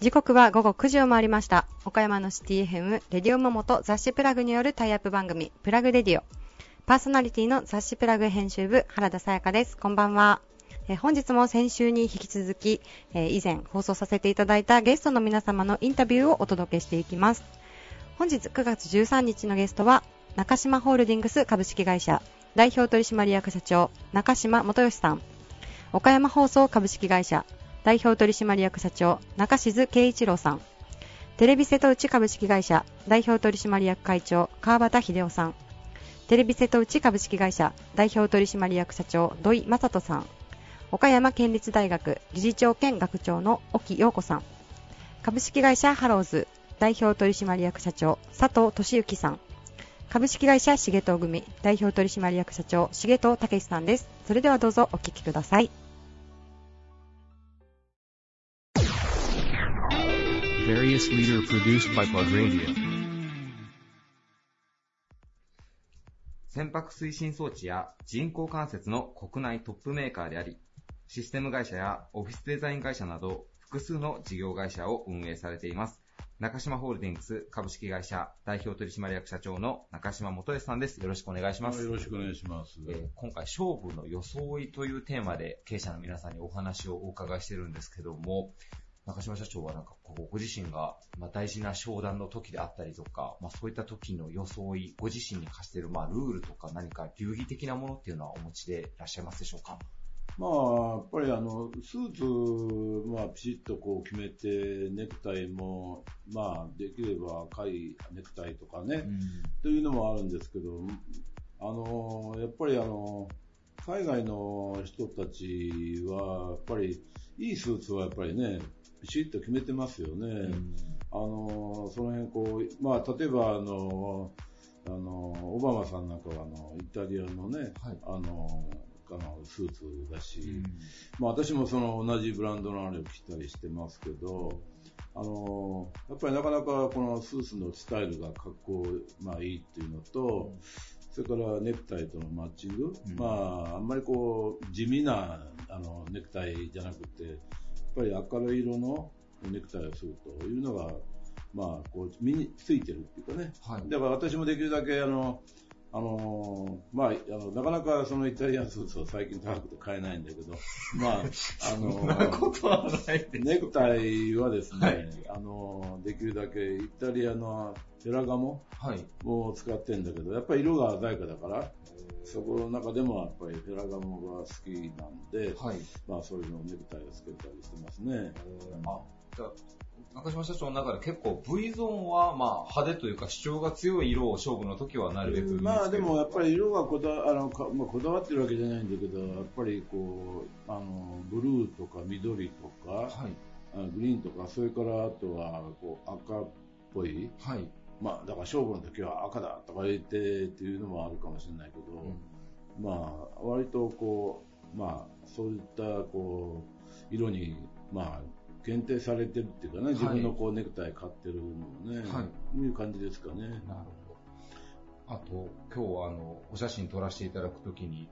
時刻は午後9時を回りました。岡山のシティ FM レディオモモと雑誌プラグによるタイアップ番組プラグレディオ。パーソナリティの雑誌プラグ編集部原田さやかです。こんばんは。え本日も先週に引き続き、え以前放送させていただいたゲストの皆様のインタビューをお届けしていきます。本日9月13日のゲストは中島ホールディングス株式会社代表取締役社長中島元義さん。岡山放送株式会社代表取締役社長中静圭一郎さん。テレビ瀬戸内株式会社代表取締役会長川端秀夫さん。テレビ瀬戸内株式会社代表取締役社長土井正人さん。岡山県立大学理事長兼学長の沖陽子さん。株式会社ハローズ代表取締役社長佐藤俊之さん。株式会社重藤組代表取締役社長重藤武さんです。それではどうぞお聞きください。船舶推進装置や人工関節の国内トップメーカーでありシステム会社やオフィスデザイン会社など複数の事業会社を運営されています。中島ホールディングス株式会社代表取締役社長の中島元江さんです。よろしくお願いします。よろしくお願いします。えー、今回、勝負の装いというテーマで経営者の皆さんにお話をお伺いしてるんですけども、中島社長はなんかご自身がまあ大事な商談の時であったりとか、まあそういった時の装い、ご自身に課しているまあルールとか何か流儀的なものっていうのはお持ちでいらっしゃいますでしょうか？まあ、やっぱりあの、スーツ、まあ、ピシッとこう決めて、ネクタイも、まあ、できれば赤いネクタイとかね、うん、というのもあるんですけど、あの、やっぱりあの、海外の人たちは、やっぱり、いいスーツはやっぱりね、ピシッと決めてますよね。うん、あの、その辺こう、まあ、例えばあの、あの、オバマさんなんかはあの、イタリアのね、はい、あの、あのスーツだし、うん、まあ私もその同じブランドのあれを着たりしてますけど、あのやっぱりなかなかこのスーツのスタイルが格好、まあいいっていうのと、それからネクタイとのマッチング、うん、まああんまりこう地味なあのネクタイじゃなくて、やっぱり明るい色のネクタイをするというのが、まあこう身についてるっていうかね。はい、だから私もできるだけあの、あのー、まあ、あの、なかなかそのイタリアンスーツは最近高くて買えないんだけど、まあ、あのー、ネクタイはですね、はい、あのー、できるだけイタリアのフェラガモを使ってるんだけど、やっぱり色が鮮やかだから、そこの中でもやっぱりフェラガモが好きなんで、はい、まあそういうのネクタイをつけたりしてますね。中島社長の中で結構 V ゾーンはまあ派手というか主張が強い色を勝負の時はなるべくまあでもやっぱり色がこだあのか、まあ、こだわってるわけじゃないんだけど、やっぱりこう、あの、ブルーとか緑とか、はい、あグリーンとか、それからあとはこう赤っぽい、はい、まあだから勝負の時は赤だとか言ってっていうのもあるかもしれないけど、うん、まあ割とこう、まあそういったこう、色に、まあ限定されてるっていうかね、自分のこうネクタイ買ってるのね、はい、いう感じですかね。なるほど。あと、今日はあの、お写真撮らせていただくときに、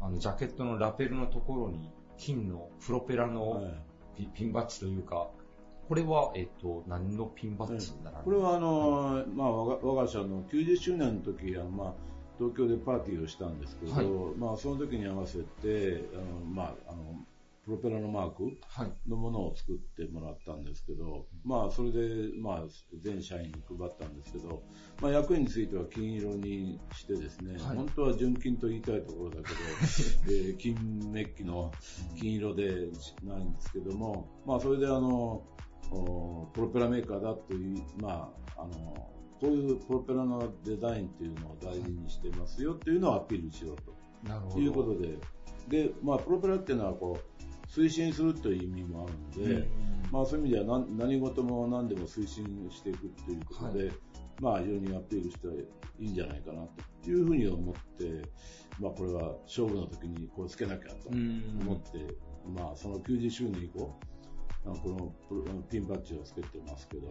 あの、ジャケットのラペルのところに、金のプロペラのピ,、ピンバッジというか、これは、えっ、と、何のピンバッジにならこれはあの、はい、まあ、我が社の90周年の時は、まあ、東京でパーティーをしたんですけど、はい、まあ、その時に合わせて、あの、まあ、あの、プロペラのマークのものを作ってもらったんですけど、まあ、それで、まあ、全社員に配ったんですけど、まあ、役員については金色にしてですね、はい、本当は純金と言いたいところだけど、えー、金メッキの金色でないんですけども、まあ、それであの、プロペラメーカーだという、まあ、あの、こういうプロペラのデザインっていうのを大事にしてますよっていうのをアピールしようと。いうことで、で、まあ、プロペラっていうのはこう、推進するという意味もあるので、まあ、そういう意味では何何事も何でも推進していくということで、はい、まあ、非常にアピールしていいんじゃないかなというふうに思って、まあ、これは勝負の時にこうつけなきゃと思って、まあ、その90周年以降、このピンバッジをつけてますけど。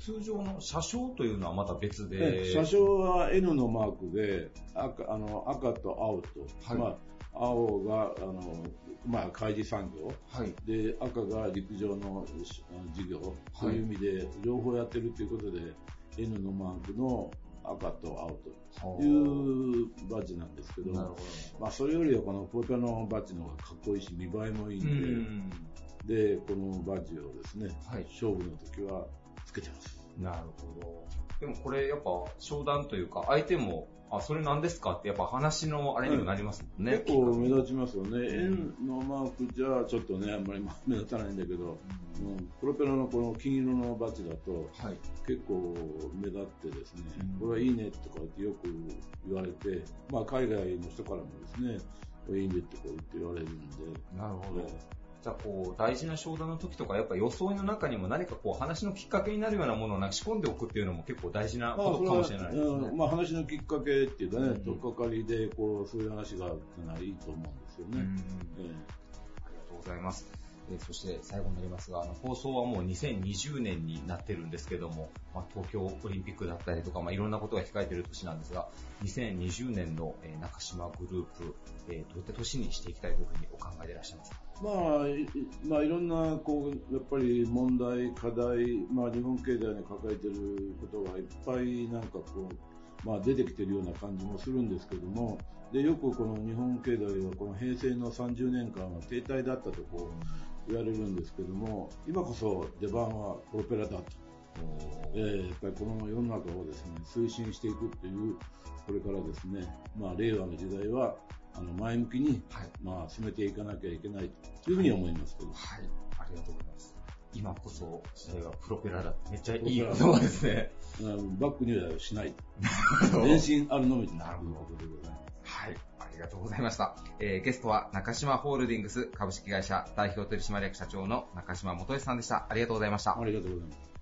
通常の車掌というのはまた別で。車掌は N のマークで、赤あの赤と青と、はい、まあ、青があの、まあ、開示産業、はい、で赤が陸上の事業。とい。う意味で、両方やってるということで、N のマークの赤と青というバッジなんですけど、ど。まあ、それよりはこのポータのバッジの方がかっこいいし、見栄えもいいんで、で、このバッジをですね、はい、勝負の時はつけてます。なるほど。でもこれやっぱ商談というか、相手も、あ、それ何ですかってやっぱ話のあれにもなりますもんね。結構目立ちますよね。円のマークじゃちょっとね、あんまり目立たないんだけど、うん、プロペラのこの金色のバッジだと、はい、結構目立ってですね、これはいいねとかってよく言われて、まあ海外の人からもですね、いいねってこう言って言われるんで。なるほど。じゃあこう、大事な商談の時とか、やっぱ装いの中にも何かこう、話のきっかけになるようなものを仕込んでおくっていうのも結構大事なことかもしれないですね。まあ、まあ、話のきっかけっていうかね、とっかかりで、こう、そういう話があるのはいいと思うんですよね。うん、えー、ありがとうございます。えそして最後になりますが、あの放送はもう2020年になってるんですけども、まあ、東京オリンピックだったりとか、まあ、いろんなことが控えている年なんですが、2020年の、え中島グループ、えどういった年にしていきたいというふうにお考えでいらっしゃいますか？まあ、まあ、いろんな、こう、やっぱり問題、課題、まあ、日本経済に抱えていることがいっぱいなんかこう、まあ、出てきてるような感じもするんですけども、で、よくこの日本経済はこの平成の30年間は停滞だったとこう言われるんですけども、今こそ出番はプロペラだと。えー、やっぱりこの世の中をですね、推進していくっていう、これからですね、まあ、令和の時代は、あの前向きに、はい、まあ、進めていかなきゃいけないというふうに思いますけど。はい、ありがとうございます。今こそ時代はプロペラだめっちゃいい言葉ですね。バックにはしない。全身あるのみなるほど。でございます。はい。ありがとうございました。えー、ゲストは中島ホールディングス株式会社代表取締役社長の中島元義さんでした。ありがとうございました。ありがとうございます。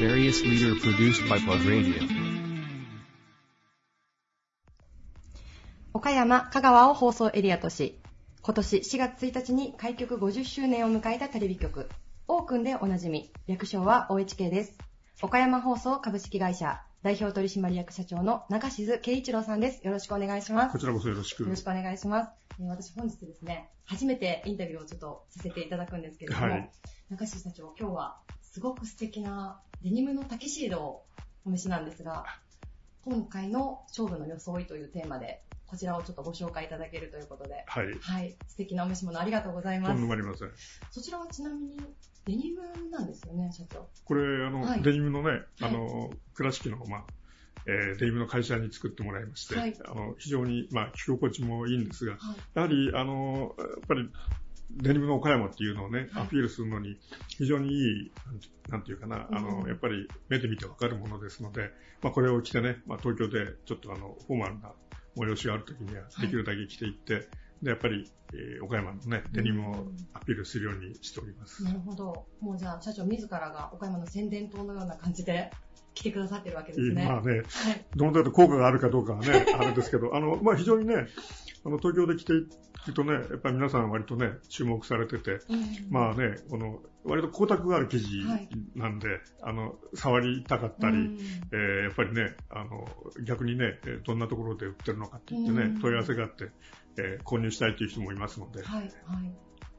various leader produced by Plug Radio. 岡山、香川を放送エリアとし、今年4月1日に開局50周年を迎えたテレビ局、オークンでおなじみ、略称は OHK です。岡山放送株式会社代表取締役社長の中静圭一郎さんです。よろしくお願いします。こちらこそよろしく。よろしくお願いします。えー、私本日ですね、初めてインタビューをちょっとさせていただくんですけれども、はい、中静社長、今日はすごく素敵なデニムのタキシードをお召しなんですが、今回の勝負の装いというテーマでこちらをちょっとご紹介いただけるということで、はい。はい。素敵なお召し物ありがとうございます。とんでもありません。そちらはちなみに、デニムなんですよね、社長。これ、あの、はい、デニムのね、あの、倉敷の、まあ、えー、デニムの会社に作ってもらいまして、はい、あの非常に、まあ、着心地もいいんですが、はい、やはり、あの、やっぱり、デニムの岡山っていうのをね、アピールするのに非常にいい、なんていうかな、あの、やっぱり目で見てわかるものですので、まあこれを着てね、まあ東京でちょっとあの、フォーマルな催しがあるときには、できるだけ着ていって、はい、で、やっぱり、えー、岡山のね、デニムをアピールするようにしております。なるほど。もうじゃあ、社長自らが岡山の宣伝塔のような感じで、来てくださってるわけですね。まあね、はい、どの程度効果があるかどうかはね、あれですけど、あの、まあ非常にね、あの、東京で来ていくとね、やっぱり皆さん割とね、注目されてて、うん、まあね、この、割と光沢がある生地なんで、はい、あの、触りたかったり、うん、えー、やっぱりね、あの、逆にね、どんなところで売ってるのかって言ってね、うん、問い合わせがあって、えー、購入したいという人もいますので。はい、はい。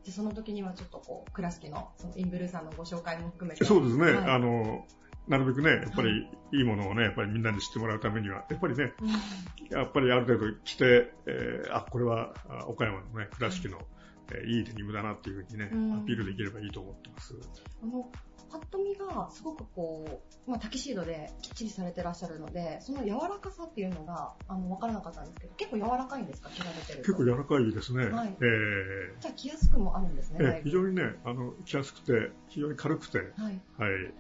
で、その時にはちょっとこう、倉敷の、そのインブルーさんのご紹介も含めて。そうですね、はい、あの、なるべくね、やっぱりいいものをね、やっぱりみんなに知ってもらうためには、やっぱりね、やっぱりある程度来て、えー、あ、これは岡山のね、倉敷の、えー、いいデニムだなっていうふうにね、アピールできればいいと思ってます。あの、パッと見がすごくこう、まあ、タキシードできっちりされてらっしゃるので、その柔らかさっていうのが、あの、わからなかったんですけど、結構柔らかいんですか、着られてる結構柔らかいですね。はい。えー、じゃあ着やすくもあるんですね。えー、非常にね、あの、着やすくて、非常に軽くて、はい。はい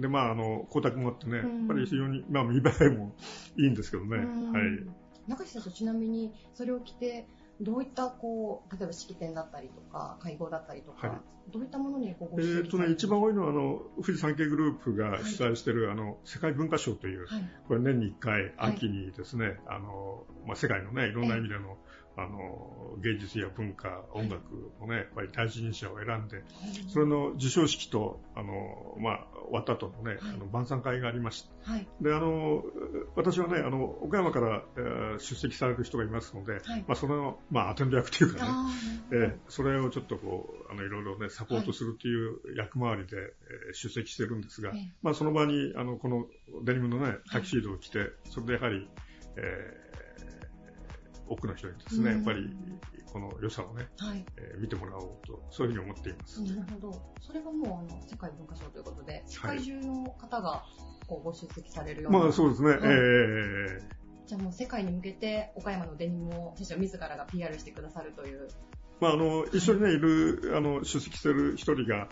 で、まあ、あの、光沢もあってね、やっぱり非常に、まあ、見栄えもいいんですけどね。はい。中西さん、ちなみに、それを着て、どういったこう例えば式典だったりとか会合だったりとか、はい、どういったものにごごえっとね一番多いのはあの富士山系グループが主催している、はい、あの世界文化賞という、はい、これ年に1回秋にですね、あのまあ世界のねいろんな意味でのあの、芸術や文化、音楽のね、やっぱり第一人者を選んで、それの授賞式と、あの、まあ、終わった後のね、あの晩餐会がありまして、はい、で、あの、私はね、あの、岡山から、えー、出席される人がいますので、はい、まあ、その、まあ、アテンド役というかね、えー、それをちょっとこう、あの、いろいろね、サポートするという役回りで、えー、出席してるんですが、まあ、その場に、あの、このデニムのね、タキシードを着て、それでやはり、えー多くの人にですね、やっぱりこの良さをね、はい、えー、見てもらおうと、そういうふうに思っています。なるほど。それがもうあの世界文化賞ということで、世界中の方がこうご出席されるような。まあそうですね。はい、えー、じゃあもう世界に向けて岡山のデニムを自らが PR してくださるという。まああの、一緒にね、い。る、あの、出席してる一人が、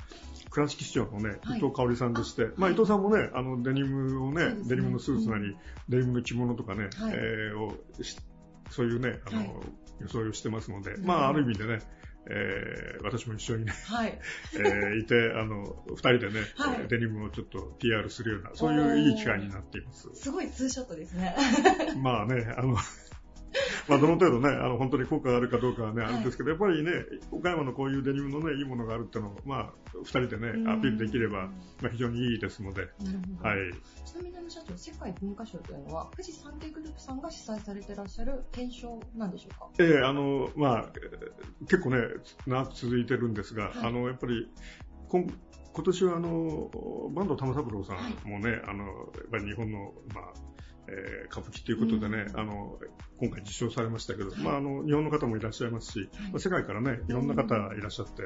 倉敷市長のね、伊藤香織さんでして、まあ伊藤さんもね、あの、デニムをね、デニムのスーツなり、デニムの着物とかね、えー、をそういうね、あの、はい、装いをしてますので、まあ、ある意味でね、えー、私も一緒にね、はい、えー、いて、あの、二人でね、はい、デニムをちょっと PR するような、そういういい機会になっています。すごいツーショットですね。まあね、あの、まあ、どの程度ね、あの、本当に効果があるかどうかはね、あるんですけど、やっぱりね、岡山のこういうデニムのね、いいものがあるっていうのを、まあ、二人でね、アピールできれば、まあ、非常にいいですので。はい。ちなみに、社長、世界文化賞というのは、富士山系グループさんが主催されていらっしゃる検証なんでしょうか？ええー、あの、まあ、結構ね、長く続いてるんですが、はい、あの、やっぱり、今今年はあの、坂東玉三郎さんもね、はい、あの、やっぱり日本の、まあ、えー、歌舞伎ということでね、うん、あの、今回受賞されましたけど、はい、まあ、あの、日本の方もいらっしゃいますし、はい、まあ、世界からね、いろんな方いらっしゃって、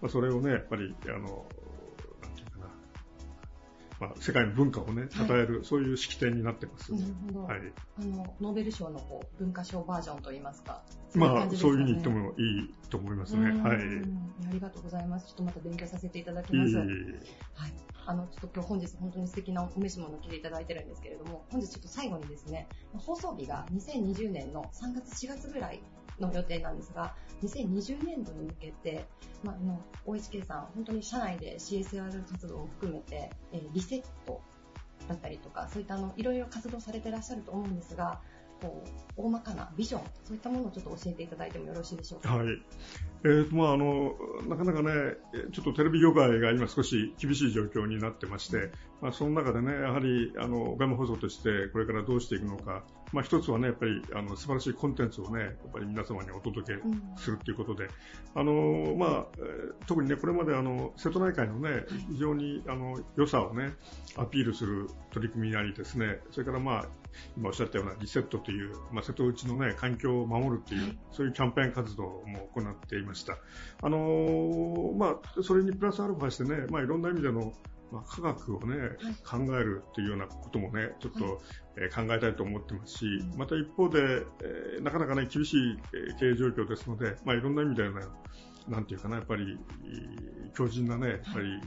まあ、それをね、やっぱり、あの、まあ、世界の文化をね、称える、はい、そういう式典になってます。なるほど。はい。あの、ノーベル賞のこう文化賞バージョンといいますか。ううね、まあ、そういうふうに言ってもいいと思いますね。はい。ありがとうございます。ちょっとまた勉強させていただきます。はい。あの、ちょっと今日本日本当に素敵なお召し物を着ていただいてるんですけれども、本日ちょっと最後にですね、放送日が2020年の3月4月ぐらいの予定なんですが、2020年度に向けて、まあ、あの、OHK さん、本当に社内で CSR 活動を含めて、えー、リセットだったりとか、そういったあの、いろいろ活動されていらっしゃると思うんですが、こう、大まかなビジョン、そういったものをちょっと教えていただいてもよろしいでしょうか？はい。えーまあ、あのなかなかね、ちょっとテレビ業界が今少し厳しい状況になってまして、まあ、その中でね、やはりあの岡山放送としてこれからどうしていくのか、まあ、一つはね、やっぱりあの素晴らしいコンテンツをね、やっぱり皆様にお届けするということで、うん、あのまあ、特にね、これまであの瀬戸内海のね、非常にあの良さをね、アピールする取り組みなりですね、それからまあ、今おっしゃったようなリセットという、まあ、瀬戸内のね、環境を守るという、そういうキャンペーン活動も行っていました。あのー、まあ、それにプラスアルファしてね、まあ、いろんな意味での、まあ、科学をね、はい、考えるっていうようなこともね、ちょっと、はい、えー、考えたいと思ってますし、また一方で、えー、なかなかね、厳しい経営状況ですので、まあ、いろんな意味でね、なんていうかな、やっぱり、強靭なね、やっぱり、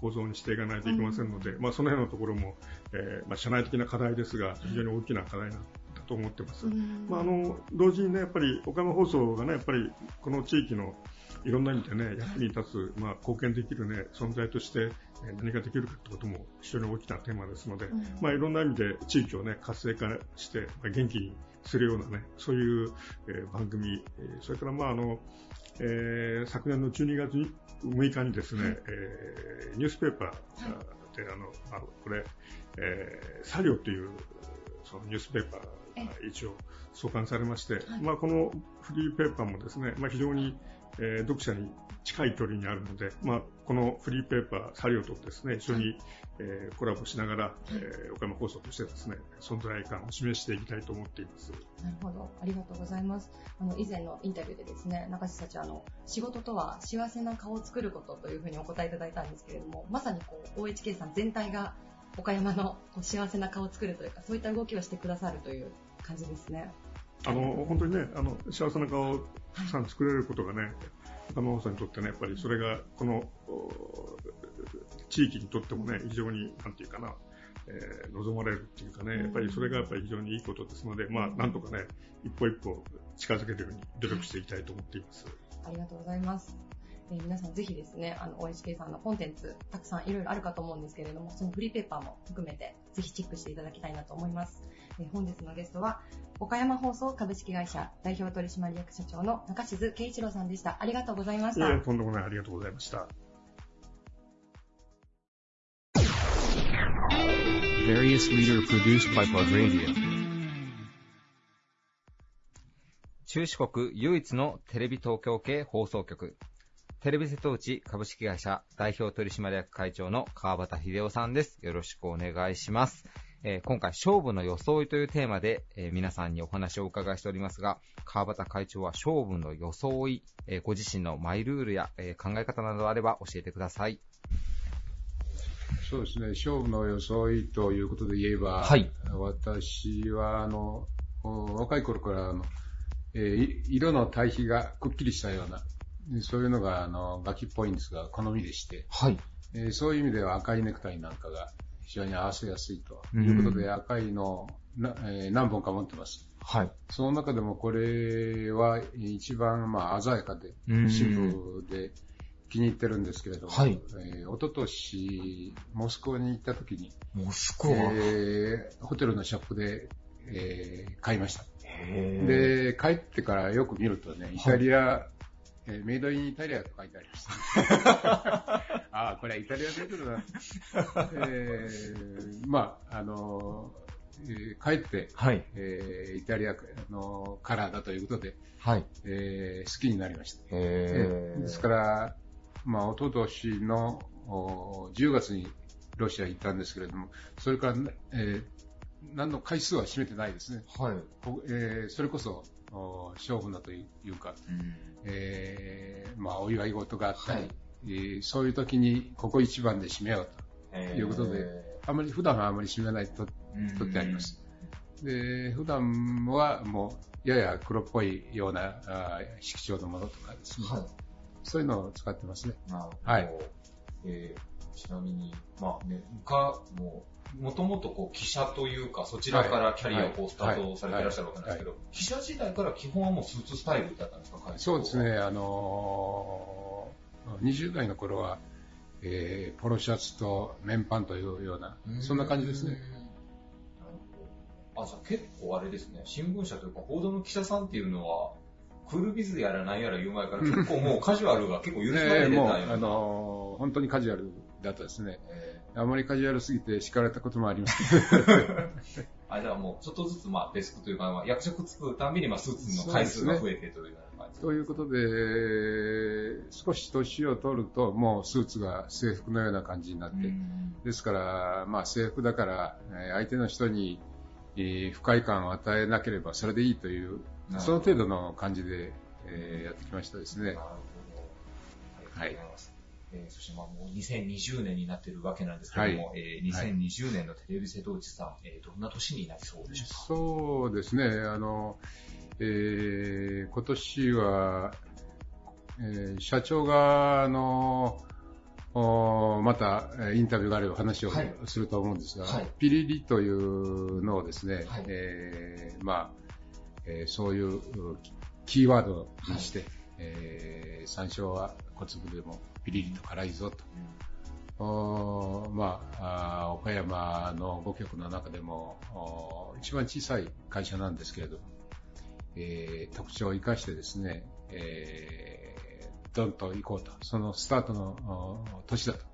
構造にしていかないといけませんので、うん、まあ、その辺のところも、えーまあ、社内的な課題ですが、非常に大きな課題なと思ってます。まあ、あの同時にね、やっぱり岡山放送がね、やっぱりこの地域のいろんな意味でね、役に立つ、まあ、貢献できるね、存在として何ができるかってことも非常に大きなテーマですので、うん、まあ、いろんな意味で地域をね、活性化して、まあ、元気にするようなね、そういう、えー、番組、それからまあ、あの、えー、昨年の12月6日にですね、はい、えー、ニュースペーパーで、あの、まあ、これ、えー、サリオというそのニュースペーパーが一応創刊されまして、まあ、このフリーペーパーもですね、まあ、非常に、えー、読者に近い距離にあるので、まあ、このフリーペーパー、サリオとですね、一緒に、えー、コラボしながら、えー、岡山放送としてですね、存在感を示していきたいと思っています。なるほど。ありがとうございます。あの、以前のインタビューでですね、中地社長、あの、仕事とは幸せな顔を作ることというふうにお答えいただいたんですけれども、まさにこう、OHK さん全体が岡山の幸せな顔を作るというか、そういった動きをしてくださるという感じですね。あの、本当にね、あの、幸せな顔をたくさん作れることがね、はい、岡山放送にとってね、やっぱりそれが、この、地域にとってもね、非常に、なんていうかな、えー、望まれるっていうかね、やっぱりそれがやっぱり非常にいいことですので、まあ、なんとかね、一歩一歩近づけるように努力していきたいと思っています。ありがとうございます。えー、皆さんぜひですね、あの、OHK さんのコンテンツ、たくさんいろいろあるかと思うんですけれども、そのフリーペーパーも含めて、ぜひチェックしていただきたいなと思います。えー、本日のゲストは、岡山放送株式会社代表取締役社長の中静圭一郎さんでした。ありがとうございました。いや、とんでもない、ありがとうございました。various leader produced by Plug Radio. 中四国唯一のテレビ東京系放送局、テレビ瀬戸内株式会社代表取締役会長の川端秀夫さんです。よろしくお願いします。えー、今回、勝負の装いというテーマで、えー、皆さんにお話をお伺いしておりますが、川端会長は勝負の装い、えー、ご自身のマイルールや、え考え方などあれば教えてください。そうですね、勝負の装いということで言えば、はい、私はあの若い頃からあの、えー、色の対比がくっきりしたような、そういうのがあのガキっぽいんですが、好みでして、はい。えー、そういう意味では赤いネクタイなんかが非常に合わせやすいということで、赤いのな、えー、何本か持ってます。はい。その中でもこれは一番まあ鮮やかで、シンプルで、気に入ってるんですけれども、はい。えー、おととし、モスクワに行った時に、モスクワ？えー、ホテルのショップで、えー、買いました。で、帰ってからよく見るとね、イタリア、はい、えー、メイドインイタリアと書いてありました。ああ、これはイタリアメイドだな。えー、まあ、あのえー、帰って、はい、えー、イタリアのカラーだということで、はい、えー、好きになりました。えー、ですから、まあ、おととしの10月にロシア行ったんですけれども、それから、えー、何の回数は占めてないですね。はい。えー、それこそ、勝負なというか、うん、えー、まあ、お祝い事があったり、はい、えー、そういう時にここ一番で締めようということで、あまり普段はあまり締めないと、とってあります。で、普段はもう、やや黒っぽいようなあ色調のものとかですね。はい。そういうのを使ってますね。なるほど。はい。えー、ちなみに、まあね、か、もう、もともとこう記者というか、そちらからキャリアをこうスタートされていらっしゃるわけなんですけど、記者時代から基本はもうスーツスタイルだったんですか、そうですね、あのー、20代の頃は、えー、ポロシャツと綿パンというような、そんな感じですね。あ、じゃあ結構あれですね、新聞社というか報道の記者さんっていうのは、クールビズやら何やら言う前から結構もうカジュアルが結構許されてたような、もう、あのー、本当にカジュアルだったですね。あまりカジュアルすぎて叱られたこともあります。あ、じゃあもうちょっとずつまあデスクというか、まあ、役職つくたびにまあスーツの回数が増えてというような感じ、ということで、少し年を取るともうスーツが制服のような感じになって、ですから、まあ制服だから、相手の人に不快感を与えなければそれでいいというその程度の感じで、えー、やってきましたですね。はい。えー、そしてまあもう2020年になっているわけなんですけども、はい、えー、2020年のテレビ瀬戸内さん、えー、どんな年になりそうでしょうか？そうですね、あの、えー、今年は、えー、社長が、あの、またインタビューがあれば話をすると思うんですが、はい、ピリリというのをですね、はい、えー、まあ、えー、そういうキーワードにして、はい、えー、山椒は小粒でもピリリと辛いぞと。うん、まあ、岡山の5局の中でも一番小さい会社なんですけれども、えー、特徴を生かしてですね、えー、ドンと行こうと、そのスタートの年だと。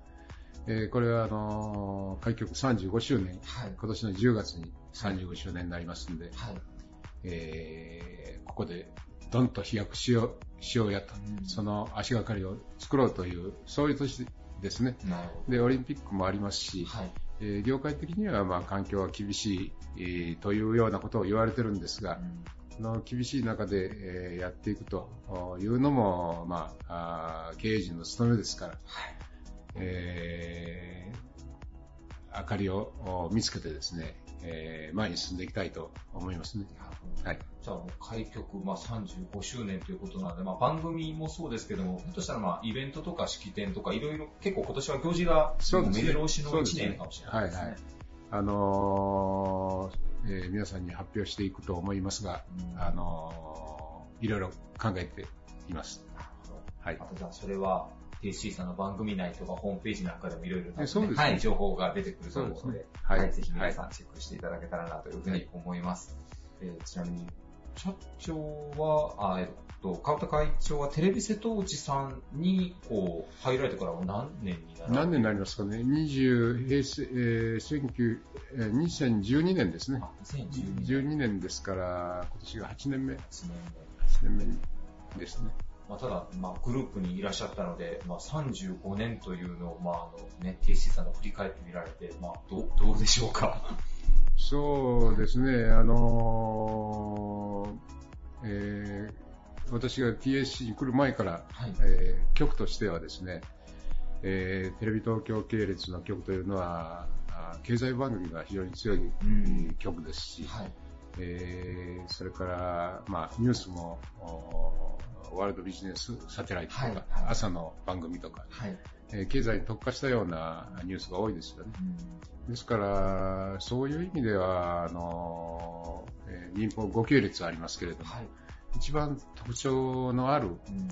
えー、これはあの開局35周年、はい、今年の10月に35周年になりますんで、はい、えー、ここでどんと飛躍しようしようやと、うん、その足がかりを作ろうという、そういう年ですね。で、オリンピックもありますし、はい、えー、業界的にはまあ環境は厳しい、えー、というようなことを言われてるんですが、うん、の厳しい中で、えー、やっていくというのも、まあ、あ経営陣の務めですから、はい、えー、明かりを見つけてですね、えー、前に進んでいきたいと思いますね。はい。じゃあもう開局、まあ、35周年ということなので、まあ、番組もそうですけども、ひょっとしたらまあイベントとか式典とかいろいろ結構今年は行事が目白押しの1年かもしれないですね。すねはいはい。あのー、えー、皆さんに発表していくと思いますが、うん、あのー、いろいろ考えています。はい。はい。あとじゃあそれは、TC さんの番組内とかホームページなんかでもいろいろな、ね、はい、情報が出てくると思うので、はい、はい、ぜひ皆さんチェックしていただけたらなというふうに思います。はい、えー、ちなみに、社長は、あえっと、川田会長はテレビ瀬戸内さんに、こう、入られてからは何年になる？何年になりますかね。20、平成、えー、2012年ですね。2012年ですから、今年が8年目。8年目。8年目ですね。まあ、ただ、まあ、グループにいらっしゃったので、まあ、35年というのを、まあ、あの、ね、TC さんの振り返ってみられて、まあ、どう、どうでしょうか？そうですね、あのー、えー、私が TSC に来る前から、はい、えー、局としてはですね、えー、テレビ東京系列の局というのは、経済番組が非常に強い局ですし、はい、えー、それから、まあ、ニュースも、ワールドビジネスサテライトとか、はいはい、朝の番組とか、はいえー、経済に特化したようなニュースが多いですよね。うん、ですから、そういう意味では、あの、えー、民放5系列ありますけれども、はい、一番特徴のある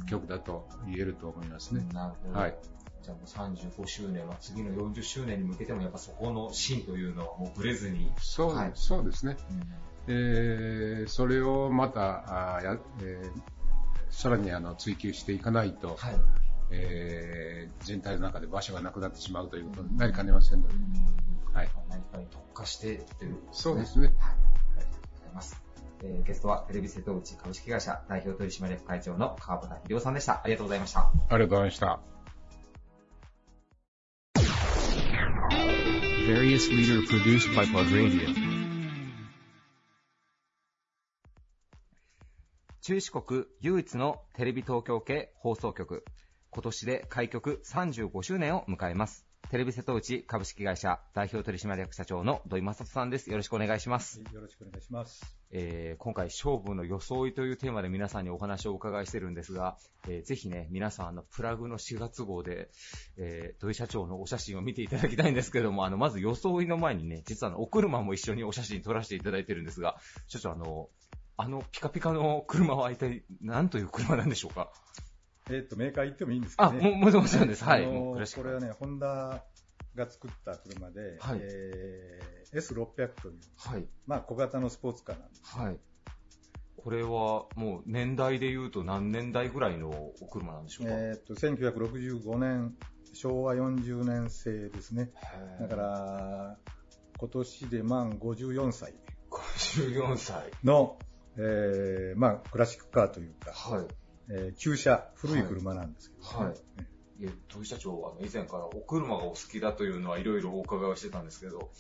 曲だと言えると思いますね。うん、なるほど。はい。じゃあもう35周年は次の40周年に向けてもやっぱそこの芯というのはもうブレずに。そうはい、そうですね。うんえー、それをまたあや、えー、さらにあの追求していかないと、はい、えー、全体の中で場所がなくなってしまうということになりかねませんので、はい、何かに特化してっていう、ね、そうですね。はい、ありがとうございます。えー、ゲストはテレビ瀬戸内株式会社代表取締役会長の川端秀夫さんでした。ありがとうございました。ありがとうございました。various leader produced by Plug Radio. 中四国唯一のテレビ東京系放送局、今年で開局35周年を迎えます。テレビ瀬戸内株式会社代表取締役社長の土井正人さんです。よろしくお願いします。よろしくお願いします。えー、今回勝負の装いというテーマで皆さんにお話をお伺いしてるんですが、えー、ぜひね、皆さんあのプラグの4月号で、えー、土井社長のお写真を見ていただきたいんですけども、あの、まず装いの前にね、実はあの、お車も一緒にお写真撮らせていただいてるんですが、社長あの、あのピカピカの車は一体何という車なんでしょうか？えっ、と、メーカー言ってもいいんですかね。あ、も、もちろんです。はい。これはね、ホンダが作った車で、はい、えー、S600 という、はい、まあ小型のスポーツカーなんです。はい。これはもう年代でいうと何年代ぐらいのお車なんでしょうか？えっ、と、1965年、昭和40年製ですね。だから、今年で満54歳。54歳。の、えー、まあ、クラシックカーというか、はい。えー、旧車、古い車なんですけど、ね、はい。いや、土井社長は以前からお車がお好きだというのはいろいろお伺いをしてたんですけど、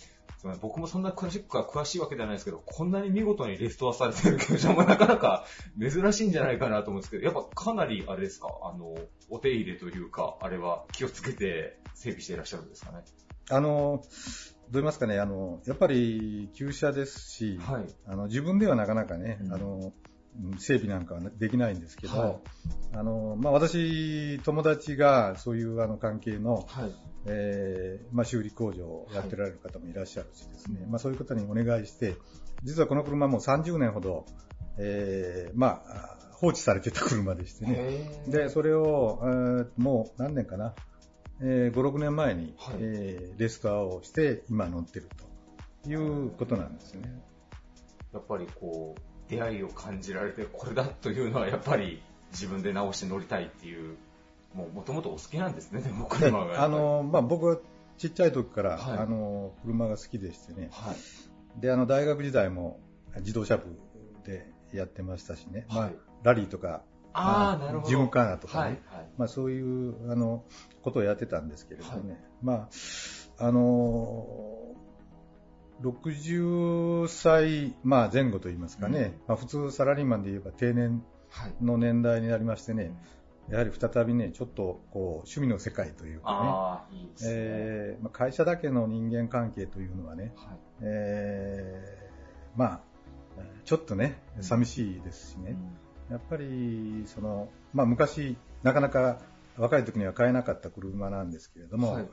僕もそんなクラシックが詳しいわけじゃないですけど、こんなに見事にレストアされてる旧車もなかなか珍しいんじゃないかなと思うんですけど、やっぱかなりあれですか、あの、お手入れというか、あれは気をつけて整備していらっしゃるんですかね？あの、どう言いますかね、あの、やっぱり旧車ですし、はい、あの自分ではなかなかね、うん、あの、整備なんかはできないんですけど、はい、あの、まあ、私、友達がそういうあの関係の、はい、えー、まあ、修理工場をやってられる方もいらっしゃるしですね、はい、まあ、そういう方にお願いして、実はこの車も30年ほど、えー、まあ、放置されてた車でしてね、で、それを、えー、もう何年かな、えー、5、6年前に、はい、えー、レストアをして今乗ってるということなんですね。やっぱりこう、出会いを感じられて、これだというのはやっぱり自分で直して乗りたいっていう、もともとお好きなんですね、でも 車が。あの、まあ、僕はちっちゃい時から、はい、あの、車が好きでしてね。はい、で、あの、大学時代も自動車部でやってましたしね。はい、まあ、ラリーとか、あなるほど。ジムカーナとかね、はいはい、まあ、そういうあのことをやってたんですけれどもね、はい、まあ、あの60歳、まあ、前後といいますかね、うん、まあ、普通サラリーマンで言えば定年の年代になりましてね、やはり再びね、ちょっとこう趣味の世界というかね、いいね。えーまあ、会社だけの人間関係というのはね、はい、えー、まあ、ちょっとね、寂しいですしね、うんやっぱりその、まあ、昔、なかなか若い時には買えなかった車なんですけれども、はい、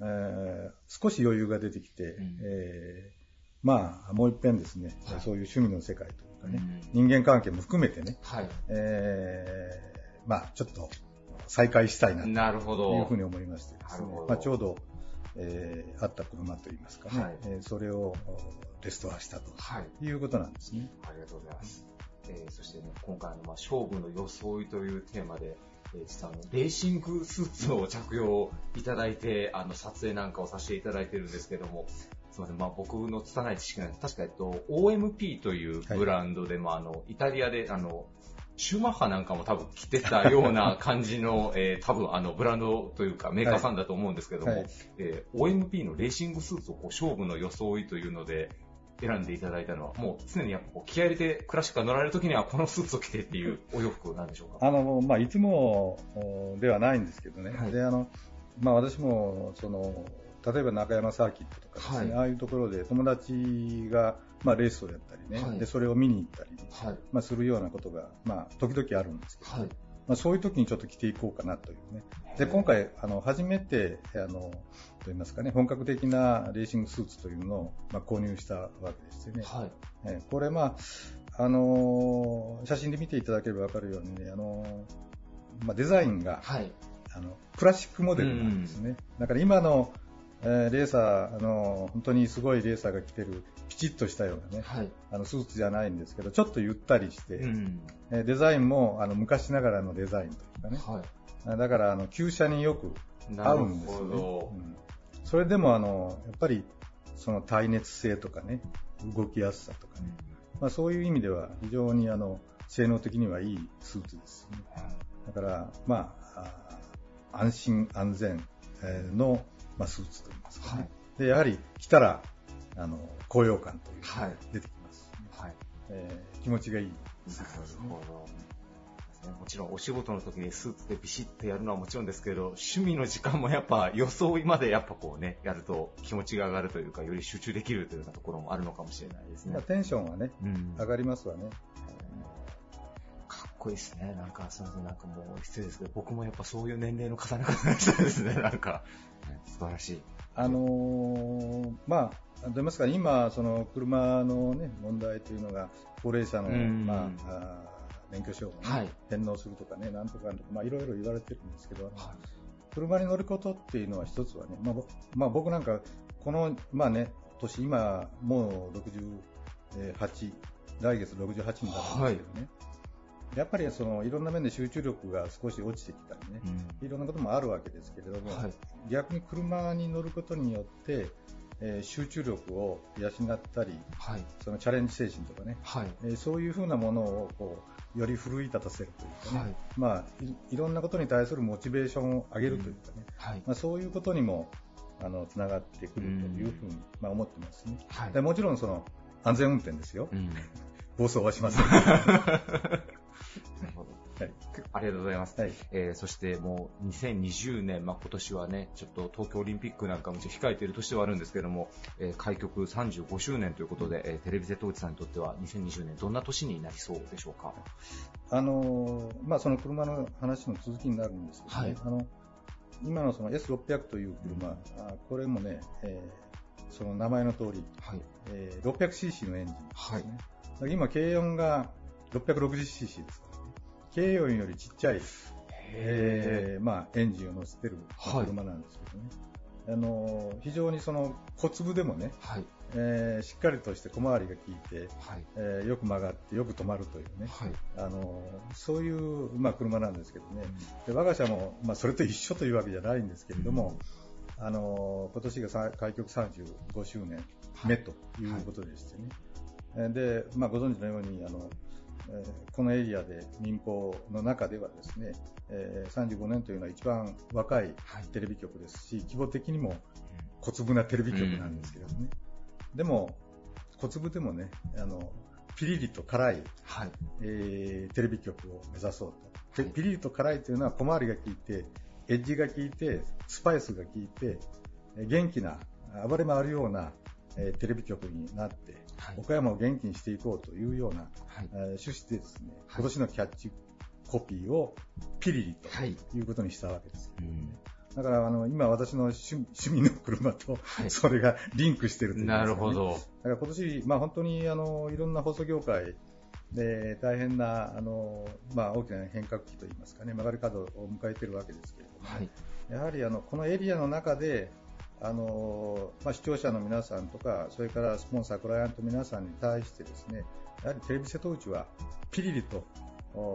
えー、少し余裕が出てきて、うん、えー、まあ、もう一遍ですね、はい、そういう趣味の世界というかね、うん、人間関係も含めてね、はい、えー、まあ、ちょっと再開したいなというふうに思いましてですね、まあ、ちょうど、えー、あった車といいますかね、はい、えー、それをレストアしたとい。うことなんですね。はい、ありがとうございます。えー、そしてね、今回のまあ勝負の装いというテーマで、えー、実はあのレーシングスーツを着用いただいて、あの撮影なんかをさせていただいてるんですけども、すみません、まあ、僕の拙い知識なんです。確か、えっと、OMP というブランドで、はい、まあ、あの、イタリアで、あの、シューマッハなんかも多分着てたような感じの、えー、多分あの、ブランドというかメーカーさんだと思うんですけども、はい。はい、えー、OMP のレーシングスーツをこう勝負の装いというので、選んでいただいたのは、もう常にやっぱこう気合入れてクラシックが乗られるときにはこのスーツを着てっていう お洋服なんでしょうか？あの、まあ、いつもではないんですけどね。はい、で、あの、まあ、私も、その、例えば中山サーキットとかですね、はい、ああいうところで友達が、まあ、レースをやったりね、はい、でそれを見に行ったり、はい、まあ、するようなことが、まあ、時々あるんですけど、はい。まあ、そういう時にちょっと着ていこうかなというね。で、今回、あの、初めて、あの、と言いますかね、本格的なレーシングスーツというのを、まあ、購入したわけですよね。はい。えこれ、まあ、あの写真で見ていただければわかるようにね、あのまあ、デザインが、はい、あの、クラシックモデルなんですね。だから今の、えー、レーサー、あの、本当にすごいレーサーが着てる、ピチッとしたようなね、はい、あのスーツじゃないんですけど、ちょっとゆったりして、うん、えデザインもあの昔ながらのデザインというかね、はい、だからあの旧車によく合うんですよね。うん、それでもあのやっぱりその耐熱性とかね、動きやすさとかね、うん、まあ、そういう意味では非常にあの性能的にはいいスーツです。ね。だから、まあ、安心安全の、まあ、スーツといいますかね。はい、でやはり着たらあの高揚感というのが出てきます、ね、はい。えー、気持ちがいい。ね、なるほど。もちろんお仕事の時にスーツでビシッとやるのはもちろんですけど、趣味の時間もやっぱ装いまでやっぱこうね、やると気持ちが上がるというか、より集中できるというようなところもあるのかもしれないですね。テンションはね、うん、上がりますわね。かっこいいですね。なんか、すみません、なんかもう失礼ですけど、僕もやっぱそういう年齢の重ね方がしたいですね、なんか、素晴らしい。あのー、まあ、どう言いますか、今、その車の、ね、問題というのが、高齢者の、まあ、免許証を、ねはい、返納するとかね、なんとか、まあ、いろいろ言われてるんですけど、はい、車に乗ることっていうのは一つはね、まあ、まあ、僕なんか、この、まあね、年、今、もう68、来月68になるんですけどね、はい、やっぱりそのいろんな面で集中力が少し落ちてきたりね、うん、いろんなこともあるわけですけれども、逆に車に乗ることによって、えー、集中力を養ったり、はい、そのチャレンジ精神とかね、はい。えー、そういうふうなものをこうより奮い立たせるというかね、はい。まあい、いろんなことに対するモチベーションを上げるというかね、うんはい。まあ、そういうことにもあのつながってくるというふうに、まあ、思ってますね、はい、でもちろんその安全運転ですよ、うん、暴走はしません。はい、ありがとうございます。はい、えー、そしてもう2020年、まあ、今年はね、ちょっと東京オリンピックなんかも控えている年ではあるんですけども、えー、開局35周年ということで、えー、テレビ瀬戸内さんにとっては2020年どんな年になりそうでしょうか？あのー、まあ、その車の話の続きになるんですけどね、はい、あの今のその S600 という車、うん、あこれもね、えー、その名前の通り、はいえー、600cc のエンジンですね。はい、今、軽音が 660cc です軽4よりちっちゃい、えー、まあ、エンジンを乗せてる車なんですけどね。はい、あの非常にその小粒でもね、はい、えー、しっかりとして小回りが効いて、はい、えー、よく曲がってよく止まるというね、はい、あのそういう、まあ、車なんですけどね、うん、で我が社も、まあ、それと一緒というわけじゃないんですけれども、うん、あの今年が開局35周年目ということでしてね、でまあ、ご存知のようにあのこのエリアで民放の中ではですね、35年というのは一番若いテレビ局ですし、規模的にも小粒なテレビ局なんですけどね。でも、小粒でもね、あの、ピリリと辛い、はい。えー、テレビ局を目指そうと。でピリリと辛いというのは小回りが効いて、エッジが効いて、スパイスが効いて、元気な、暴れ回るような、えー、テレビ局になって、はい、岡山を元気にしていこうというような、はい、えー、趣旨でですね、今年のキャッチコピーをピリリとい。うことにしたわけです。はい、だからあの今私の趣趣味の車とそれがリンクしてるという、ね、なるほど。だから今年、まあ、本当にあのいろんな放送業界で大変なあの、まあ、大きな変革期といいますかね曲がり角を迎えているわけですけれども、はい、やはりあのこのエリアの中であのまあ、視聴者の皆さんとかそれからスポンサー、クライアント皆さんに対してですねやはりテレビ瀬戸内はピリリと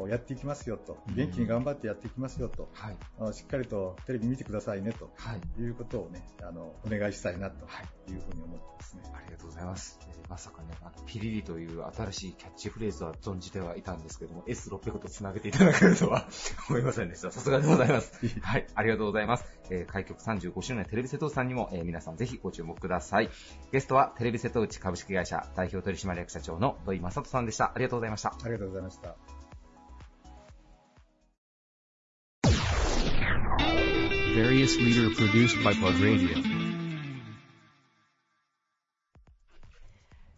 やっていきますよと、元気に頑張ってやっていきますよと、はい、しっかりとテレビ見てくださいねと、はい、いうことをね、あの、お願いしたいなというふうに思ってますね。ありがとうございます。えー、まさかね、あの、ピリリという新しいキャッチフレーズは存じてはいたんですけども、S600 と繋げていただけるとは 思いませんでした。さすがでございます。はい、ありがとうございます。えー、開局35周年テレビ瀬戸内さんにも、えー、皆さんぜひご注目ください。ゲストはテレビ瀬戸内株式会社代表取締役社長の土井正人さんでした。ありがとうございました。ありがとうございました。Various leader produced by Pod Radio.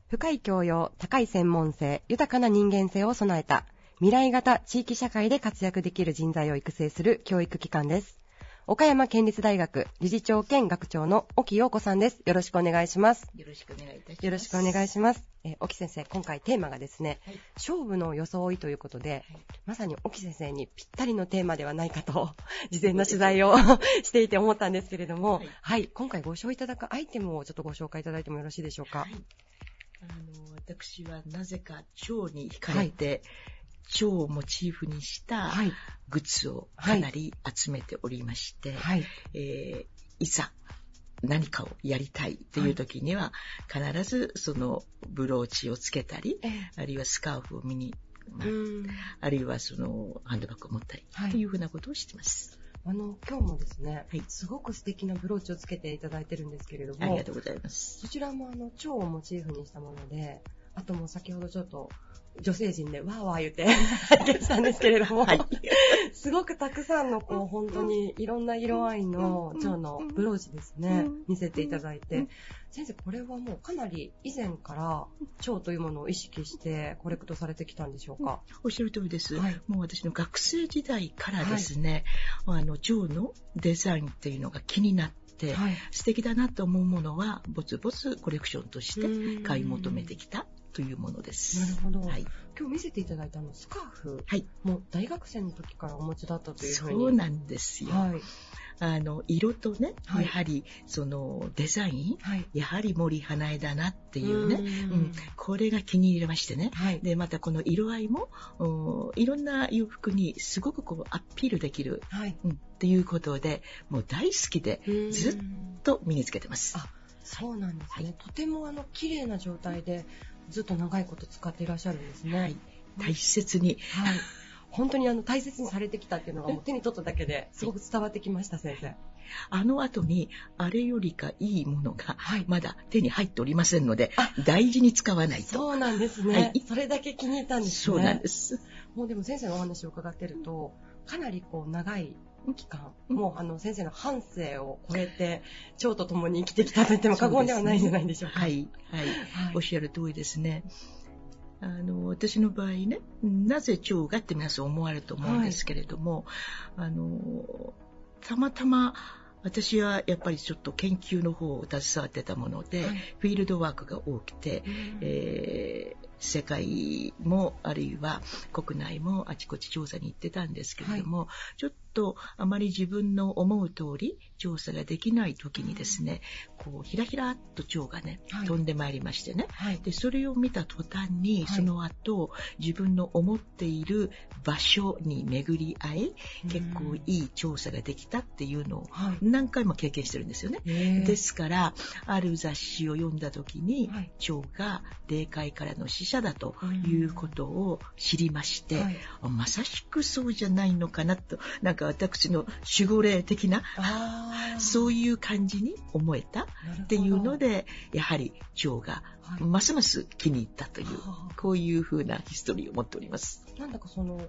深い教養、高い専門性、豊かな人間性を備えた未来型地域社会で活躍できる人材を育成する教育機関です。岡山県立大学理事長兼学長の沖陽子さんです。よろしくお願いします。よろしくお願いいたします。よろしくお願いします。えー、沖先生、今回テーマがですね、はい、勝負の装いということで、はい、まさに沖先生にぴったりのテーマではないかと、事前の取材を していて思ったんですけれども、はい、はい、今回ご紹介いただくアイテムをちょっとご紹介いただいてもよろしいでしょうか？あの私はなぜか蝶に惹かれて、蝶をモチーフにしたグッズをかなり集めておりまして、はい、えー、いざ何かをやりたいという時には、必ずそのブローチをつけたり、あるいはスカーフを身に、まあ、あるいはそのハンドバッグを持ったり、というふうなことをしてます。あの、今日もですね、はい、すごく素敵なブローチをつけていただいてるんですけれども、ありがとうございます。そちらもあの、蝶をモチーフにしたもので、あとも先ほどちょっと女性陣でわーわー言って拝見したんですけれども、はい、すごくたくさんのこう本当にいろんな色合いの蝶のブローチですね、見せていただいて、先生これはもうかなり以前から蝶というものを意識してコレクトされてきたんでしょうか、おっしゃる通りです、はい、もう私の学生時代からですね、はい、あの蝶のデザインっていうのが気になって、はい、素敵だなと思うものはぼつぼつコレクションとして買い求めてきたというものです。なるほど。はい、今日見せていただいたのスカーフ。はい。もう大学生の時からお持ちだったという。そうなんですよ。はい。あの、色とね、はい、やはり、その、デザイン、はい、やはり森花江だなっていうね、うん、これが気に入りましてね。はい、で、またこの色合いも、いろんな洋服にすごくこう、アピールできる、はい、うん、っていうことで、もう大好きで、ずっと身につけてます。あそうなんですね。とてもあの、綺麗な状態で、ずっと長いこと使っていらっしゃるんですね。はい、大切に。はい。本当にあの大切にされてきたっていうのがもう手に取っただけですごく伝わってきました、先生。あの後に、あれよりかいいものが、まだ手に入っておりませんので、大事に使わないと。そうなんですね。はい、それだけ気に入ったんですね。そうなんです。もうでも先生のお話を伺ってると、かなりこう長い期間、もうあの先生の半生を超えて、蝶と共に生きてきたと言っても過言ではないんじゃないでしょうか。はい、はい、はい。おっしゃる通りですね。あの、私の場合ね、なぜ蝶がって皆さん思われると思うんですけれども、はい、あの、たまたま、私はやっぱりちょっと研究の方を携わってたもので、はい、フィールドワークが多くて、えー、世界もあるいは国内もあちこち調査に行ってたんですけれども、はい、ちょっとあまり自分の思う通り調査ができない時にですね、こうひらひらっと蝶がね、はい、飛んでまいりましてね、はい、でそれを見た途端に、その後自分の思っている場所に巡り合い、結構いい調査ができたっていうのを何回も経験してるんですよね。ですからある雑誌を読んだ時に、蝶が霊界からの死者だということを知りまして、まさしくそうじゃないのかなとなんか私の守護霊的なそういう感じに思えたっていうのでやはり蝶がますます気に入ったという、こういうふうなヒストリーを持っております。なんだかその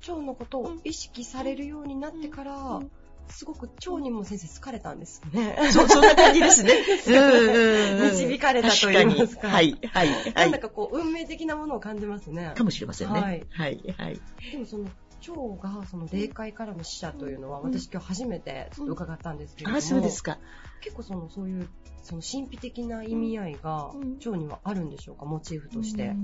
蝶のことを意識されるようになってから、うんうんすごく蝶にも先生好かれたんですね。そ、そんな感じですね。導かれたと言いますか。はい、はい、はい。なんだかこう、運命的なものを感じますね。かもしれませんね。はい、はい、はい。でもその、蝶がその霊界からの死者というのは、私今日初めてちょっと伺ったんですけれども、うん、あそうですか結構その、そういうその神秘的な意味合いが、蝶にはあるんでしょうか、モチーフとして。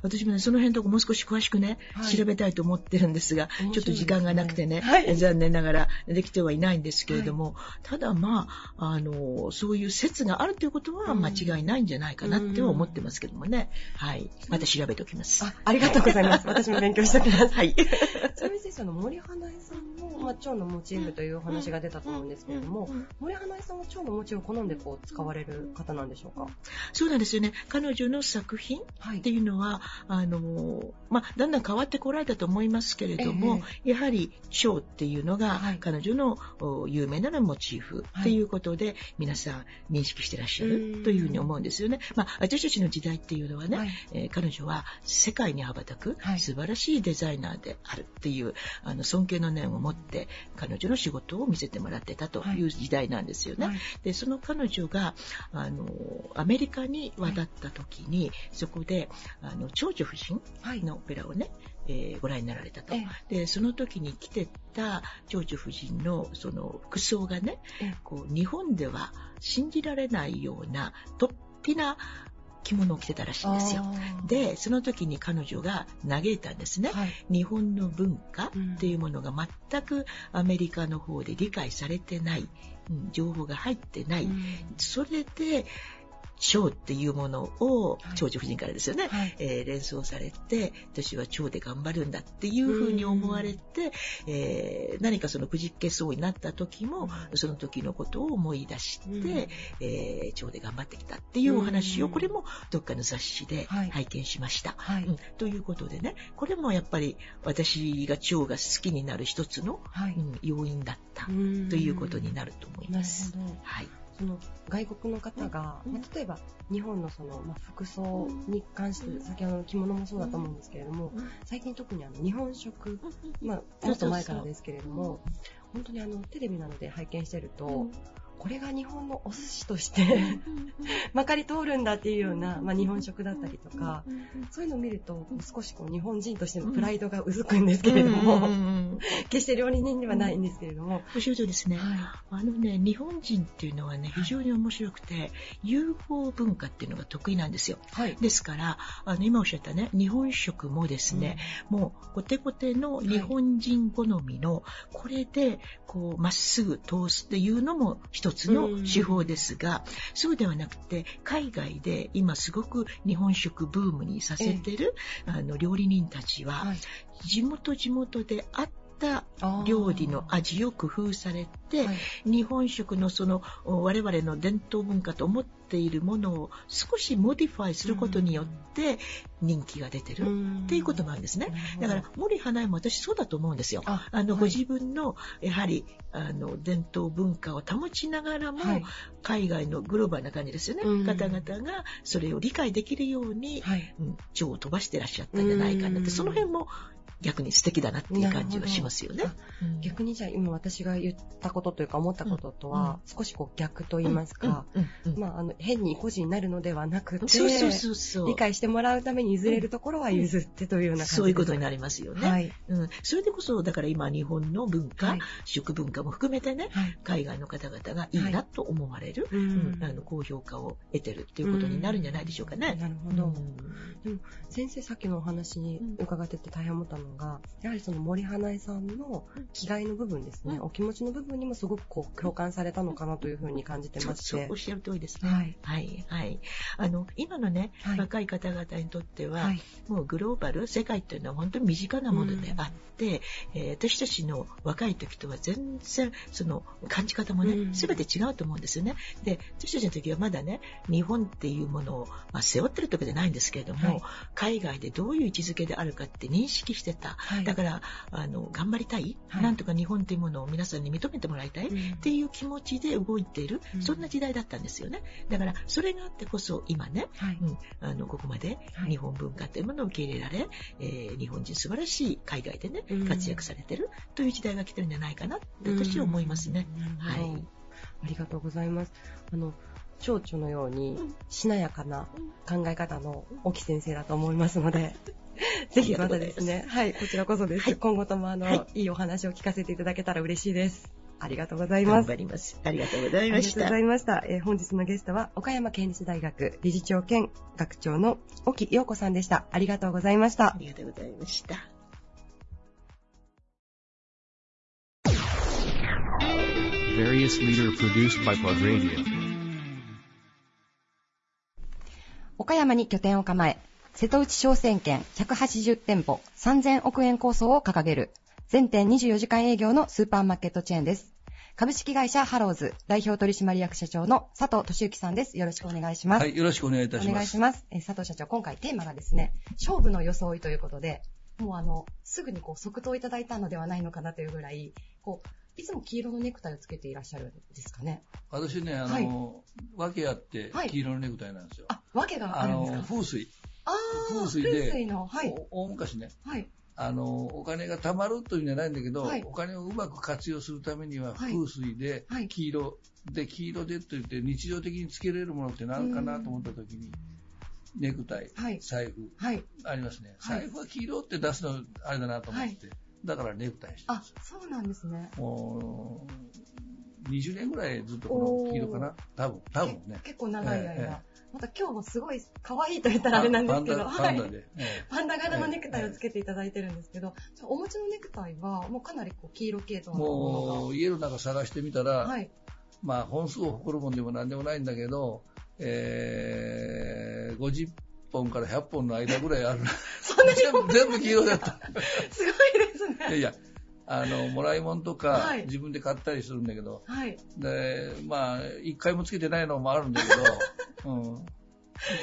私もね、その辺とかもう少し詳しくね、はい、調べたいと思ってるんですが、ちょっと時間がなくてね、はい、残念ながらできてはいないんですけれども、はい、ただまあ、あの、そういう説があるということは間違いないんじゃないかなって思ってますけどもね。はい。また調べておきます。あありがとうございます。私も勉強しておきます。はい。ちなみに先生、の森花江さんの、まあ、蝶のモチーフというお話が出たと思うんですけれども、森花江さんは蝶のモチーフを好んでこう使われる方なんでしょうか？そうなんですよね。彼女の作品っていうのは、はい、あの、まあ、だんだん変わってこられたと思いますけれども、えー、やはり蝶っていうのが、彼女の有名なモチーフっていうことで、皆さん認識してらっしゃるというふうに思うんですよね。まあ、私たちの時代っていうのはね、はい、えー、彼女は世界に羽ばたく素晴らしいデザイナーであるっていう、あの尊敬の念を持って彼女の仕事を見せてもらってたという時代なんですよね。でその彼女があの、アメリカに渡った時に、はい、そこで、あの、長女夫人のオペラをね、えー、ご覧になられたと。で、その時に着てた長女夫人のその服装がね、こう、日本では信じられないような、とっぴな着物を着てたらしいんですよ。で、その時に彼女が嘆いたんですね。はい、日本の文化っていうものが全くアメリカの方で理解されてない、うん、情報が入ってない。それで、蝶っていうものを、長女夫人からですよね、はい、えー、連想されて、私は蝶で頑張るんだっていうふうに思われて、えー、何かそのくじけそうになった時も、その時のことを思い出して、えー、蝶で頑張ってきたっていうお話を、これもどっかの雑誌で拝見しました。はい、うん、ということでね、これもやっぱり私が蝶が好きになる一つの、はい、うん、要因だったということになると思います。はいその外国の方が、まあ、例えば日本のその、まあ、服装に関して先ほどの着物もそうだと思うんですけれども最近特にあの日本食、まあ、もっと前からですけれども本当にあのテレビなどで拝見してると、これが日本のお寿司として まかり通るんだっていうような、まあ、日本食だったりとか、そういうのを見ると少しこう日本人としてのプライドがうずくんですけれども、決して料理人ではないんですけれども。おっしゃるとですね、はい、あのね、日本人っていうのはね、非常に面白くて、UFO 文化っていうのが得意なんですよ。はい、ですから、あの今おっしゃったね、日本食もですね、うん、もうコテコテの日本人好みの、これでこうまっすぐ通すっていうのも一つの手法ですが、そうではなくて、海外で今すごく日本食ブームにさせてる、あの料理人たちは、地元地元であった料理の味を工夫されて、はい、日本食のその我々の伝統文化と思っているものを少しモディファイすることによって人気が出てるっていうことなんですね。だから森花江も私そうだと思うんですよ。あの、ご自分のやはりあの伝統文化を保ちながらも、はい、海外のグローバルな感じですよね。方々がそれを理解できるように、はい、うん、蝶を飛ばしてらっしゃったんじゃないかなって、その辺も逆に素敵だなっていう感じはしますよね。逆にじゃあ今私が言ったことというか思ったこととは、少しこう逆と言いますか、まああの変に個人になるのではなくて、そうそうそうそう。理解してもらうために譲れるところは譲ってというような感じ、そういうことになりますよね。はい、うん。それでこそ、だから今日本の文化、はい、食文化も含めてね、はい、海外の方々がいいなと思われる、うん、あの高評価を得てるっていうことになるんじゃないでしょうかね。なるほど。でも先生さっきのお話に伺ってて大変思ったのが、やはりその森花江さんの気概の部分ですね、うん、お気持ちの部分にもすごくこう共感されたのかなというふうに感じてまして。おっしゃる通りですね。はい。はい。はい。あの、今のね、はい、若い方々にとっては、はい、もうグローバル、世界というのは本当に身近なものであって、うん、えー、私たちの若い時とは全然、その感じ方もね、す、べ、て違うと思うんですよね。で、私たちの時はまだね、日本っていうものを、まあ、背負ってる時じゃないんですけれども、はい、海外でどういう位置づけであるかって認識してた。はい、だから、あの、頑張りたい、はい、なんとか日本というものを皆さんに認めてもらいたい、っていう気持ちで動いている、うん、そんな時代だったんですよね。だから、それがあってこそ今ね、はい、うん、あの、ここまで日本文化というものを受け入れられ、えー、日本人素晴らしい海外でね、活躍されてるという時代が来てるんじゃないかなって私は思いますね。はい。ありがとうございます。あの、蝶々のようにしなやかな考え方の沖先生だと思いますので、ぜひまたですね、はい、こちらこそです。はい、今後ともあの、はい、いいお話を聞かせていただけたら嬉しいです。ありがとうございます。頑張ります。ありがとうございました。ありがとうございました。えー、本日のゲストは、岡山県立大学理事長兼学長の沖陽子さんでした。ありがとうございました。ありがとうございました。various leader produced by Plug Radio. 岡山に拠点を構え、瀬戸内商船券180店舗3000億円構想を掲げる、全店24時間営業のスーパーマーケットチェーンです。株式会社ハローズ代表取締役社長の佐藤俊之さんです。よろしくお願いします。はい、よろしくお願いいたします。お願いします。え佐藤社長、今回テーマがですね、勝負の装いということで、もうあの、すぐにこう即答いただいたのではないのかなというぐらい、こう、いつも黄色のネクタイをつけていらっしゃるんですかね？私ね、あの、はい、訳あって黄色のネクタイなんですよ。はい、あ、訳があるんですか？風水。ああ、風水で、風水の、はい。大昔ね、はい。あの、お金が貯まるというんじゃないんだけど、はい、お金をうまく活用するためには、風水で、黄色、で、黄色でと言って日常的につけれるものって何かなと思った時に、ネクタイ、財布、ありますね。財布は黄色って出すのあれだなと思って、だからネクタイしてあ、そうなんですね。もう、20年ぐらいずっとこの黄色かな多分、多分ね。結構長い間。えーまた今日もすごい可愛いと言ったらあれなんですけど、パンダで、パンダ柄のネクタイをつけていただいてるんですけど、お持ちのネクタイはもうかなりこう黄色系統のものが。もう家の中探してみたら、はい、まあ本数を誇るもんでもなんでもないんだけど、えー、50本から100本の間ぐらいある。そんなに全部黄色だった。すごいですね。いやいや、あの、もらい物とか、自分で買ったりするんだけど、はい。で、まあ、一回もつけてないのもあるんだけど、うん。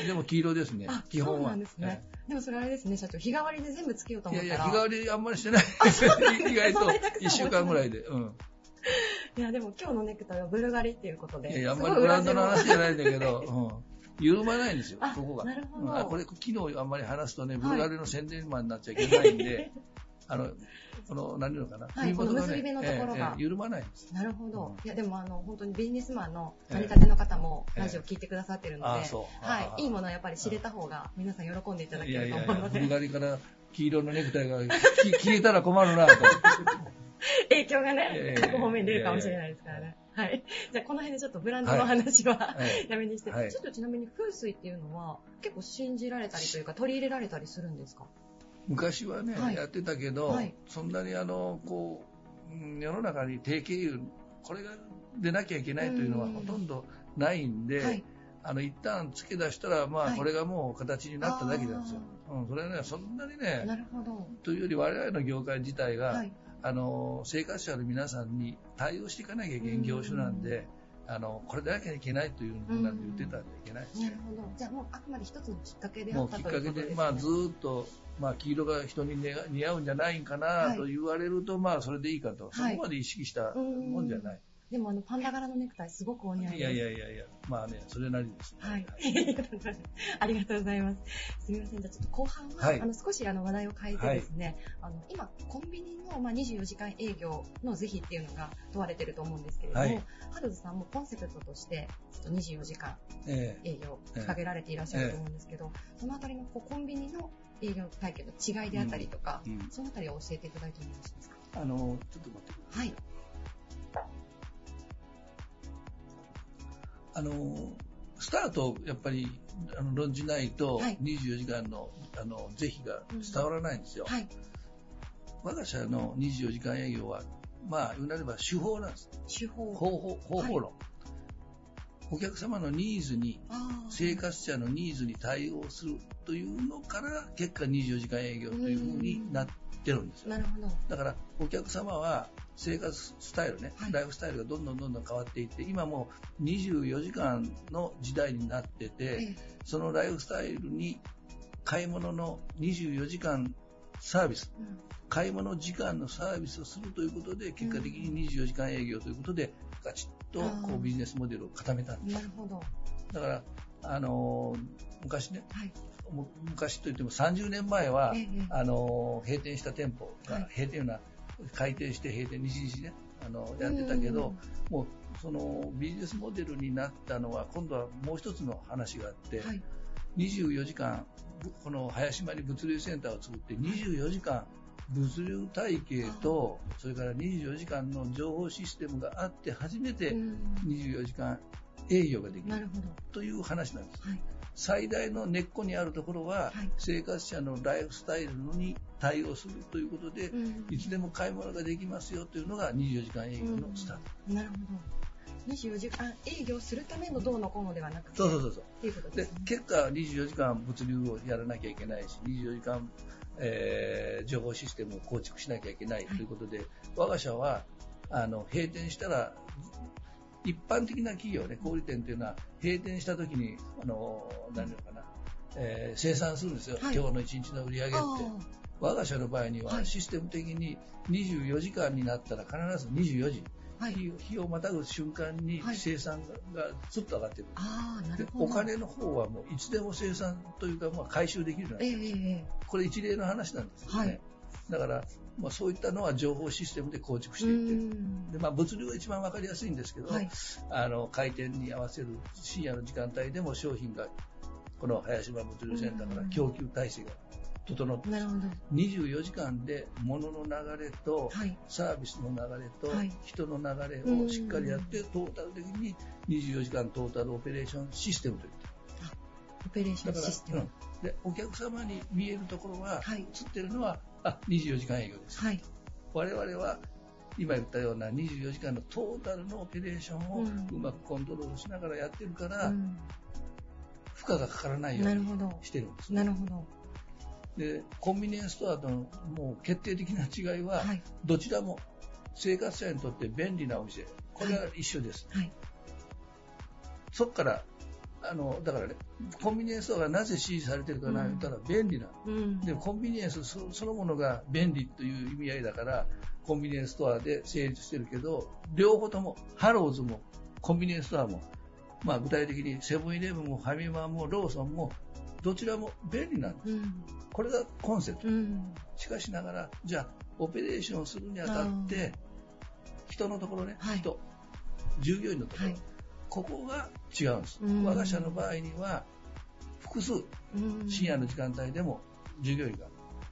でも黄色ですね、基本は。そうなんですね。でもそれあれですね、社長、日替わりで全部つけようと思ったら。いやいや、日替わりあんまりしてない。意外と、一週間ぐらいで。うん。いや、でも今日のネクタイはブルガリっていうことで。いやいや、あんまりブランドの話じゃないんだけど、うん。緩まないんですよ、ここが。なるほど。これ、昨日あんまり話すとね、ブルガリの宣伝マンになっちゃいけないんで、あの、この、何いうのかな。はい、この結び目のところが。緩まないんです。なるほど。いや、でもあの、本当にビジネスマンの成り立ての方もラジオ聞いてくださってるので、はい、いいものはやっぱり知れた方が皆さん喜んでいただけると思うので。ブルガリから黄色のネクタイが消えたら困るなと。影響がね、各方面出るかもしれないですからね。はい。じゃあ、この辺でちょっとブランドの話は、はい、やめにして、はい、ちょっとちなみに風水っていうのは、結構信じられたりというか、取り入れられたりするんですか？昔はね、はい、やってたけど、そんなにあの、こう、世の中に定型油、これが出なきゃいけないというのはほとんどないんで、あの、一旦付け出したら、まあ、これがもう形になっただけなんですよ。うん、それはね、そんなにね、なるほど。というより我々の業界自体が、あの、生活者の皆さんに対応していかなきゃいけない業種なんで、あの、これでなきゃいけないというふうな言ってたんじゃいけないですね。なるほど。じゃあもうあくまで一つのきっかけであったということですね。もうきっかけで、まあずっと、まあ黄色が人に似合うんじゃないかなと言われると、まあそれでいいかと、そこまで意識したもんじゃない。でもあのパンダ柄のネクタイすごくお似合いです。いやいやいやいや、まあね、それなりです、ね。はい。ありがとうございます。すみません。じゃあちょっと後半は、はい、あの少しあの話題を変えてですね、はい、あの今コンビニのまあ24時間営業の是非っていうのが問われてると思うんですけれども、はい、ハルズさんもコンセプトとしてちょっと24時間営業掲げられていらっしゃると思うんですけど、えー、そのあたりのこうコンビニの営業体験の違いであったりとか、うんうん、そのあたりを教えていただいてもよろしいですか？あのちょっと待ってください。はい。あの、スタートやっぱり、あの、論じないと、24時間の、あの、是非が伝わらないんですよ。はい、我が社の24時間営業は、まあ、言うなれば手法なんです。手法方法、方法論。はいお客様のニーズに、生活者のニーズに対応するというのから、結果24時間営業というふうになってるんですよ。なるほど。だから、お客様は生活スタイルね、はい、ライフスタイルがどんどんどんどん変わっていって、今もう24時間の時代になってて、そのライフスタイルに買い物の24時間サービス、うん、買い物時間のサービスをするということで、結果的に24時間営業ということで、ガチッとこうビジネスモデルを固めたんです。なるほど。だから、あのー、昔ね、はい、昔といっても30年前は、ええ、あのー、閉店した店舗が、はい、閉店な開店して閉店日々ね、あの、やってたけど、もう、そのビジネスモデルになったのは、今度はもう一つの話があって、はい、24時間、この林島に物流センターを作って24時間物流体系と、それから24時間の情報システムがあって初めて24時間営業ができるという話なんです。はい最大の根っこにあるところは、はい、生活者のライフスタイルに対応するということで、うん、いつでも買い物ができますよというのが24時間営業のスタート。うん、なるほど。24時間営業するためのどうのこうのではなくて。そうそうそうそう。いうことで、ね、結果24時間物流をやらなきゃいけないし、24時間、えー、情報システムを構築しなきゃいけないということで、はい、我が社はあの閉店したら一般的な企業ね、小売店というのは閉店した時に、あの、何かな、えー、生産するんですよ。はい、今日の一日の売り上げって。我が社の場合にはシステム的に24時間になったら必ず24時。はい、日をまたぐ瞬間に生産がずっと上がってる、はい、でお金の方はもういつでも生産というか、まあ、回収できるようになって、えー、これ一例の話なんですよね、はい、だからまあ、そういったのは情報システムで構築していて、でまあ、物流が一番分かりやすいんですけど、はい、あの開店に合わせる深夜の時間帯でも商品がこの林島物流センターから供給体制が整って24時間で物の流れと、サービスの流れと、人の流れをしっかりやって、トータル的に24時間トータルオペレーションシステムといったオペレーションシステム。で、お客様に見えるところは、はい、映ってるのは、あ、24時間営業です。はい。我々は、今言ったような24時間のトータルのオペレーションをうまくコントロールしながらやってるから、うん、負荷がかからないようにしてるんです、ね、なるほど。で、コンビニエンスストアとのもう決定的な違いは、はい、どちらも生活者にとって便利なお店、これは一緒です。はい、そこからあの、だからね、コンビニエンスストアがなぜ支持されてるかな、言ったら便利な、うん、でもコンビニエンスそのものが便利という意味合いだから、コンビニエンスストアで成立してるけど、両方とも、ハローズも、コンビニエンスストアも、まあ具体的にセブンイレブンもファミマもローソンも、どちらも便利なんです。うん、これがコンセプト、うん。しかしながら、じゃあ、オペレーションをするにあたって、人のところね、はい、人、従業員のところ、はいここが違うんです。我が社の場合には、複数、深夜の時間帯でも従業員が、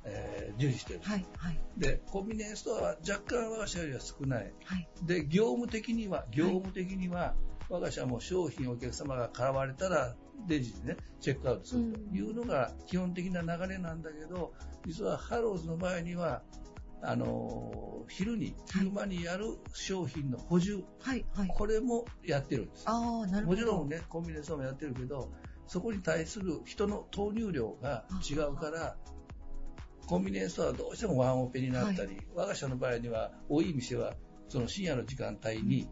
えー、従事している、はいはい、で、コンビニエンスストアは若干我が社よりは少ない。はい、で、業務的には、業務的には、我が社も商品をお客様が買われたら、レジでね、チェックアウトするというのが基本的な流れなんだけど、実はハローズの場合には、あの昼に、昼間にやる商品の補充、はいはい、これもやってるんです。あなるほど。もちろんね、コンビニエンスもやってるけど、そこに対する人の投入量が違うから、コンビニエンスはどうしてもワンオペになったり、はい、我が社の場合には、多い店は、その深夜の時間帯に、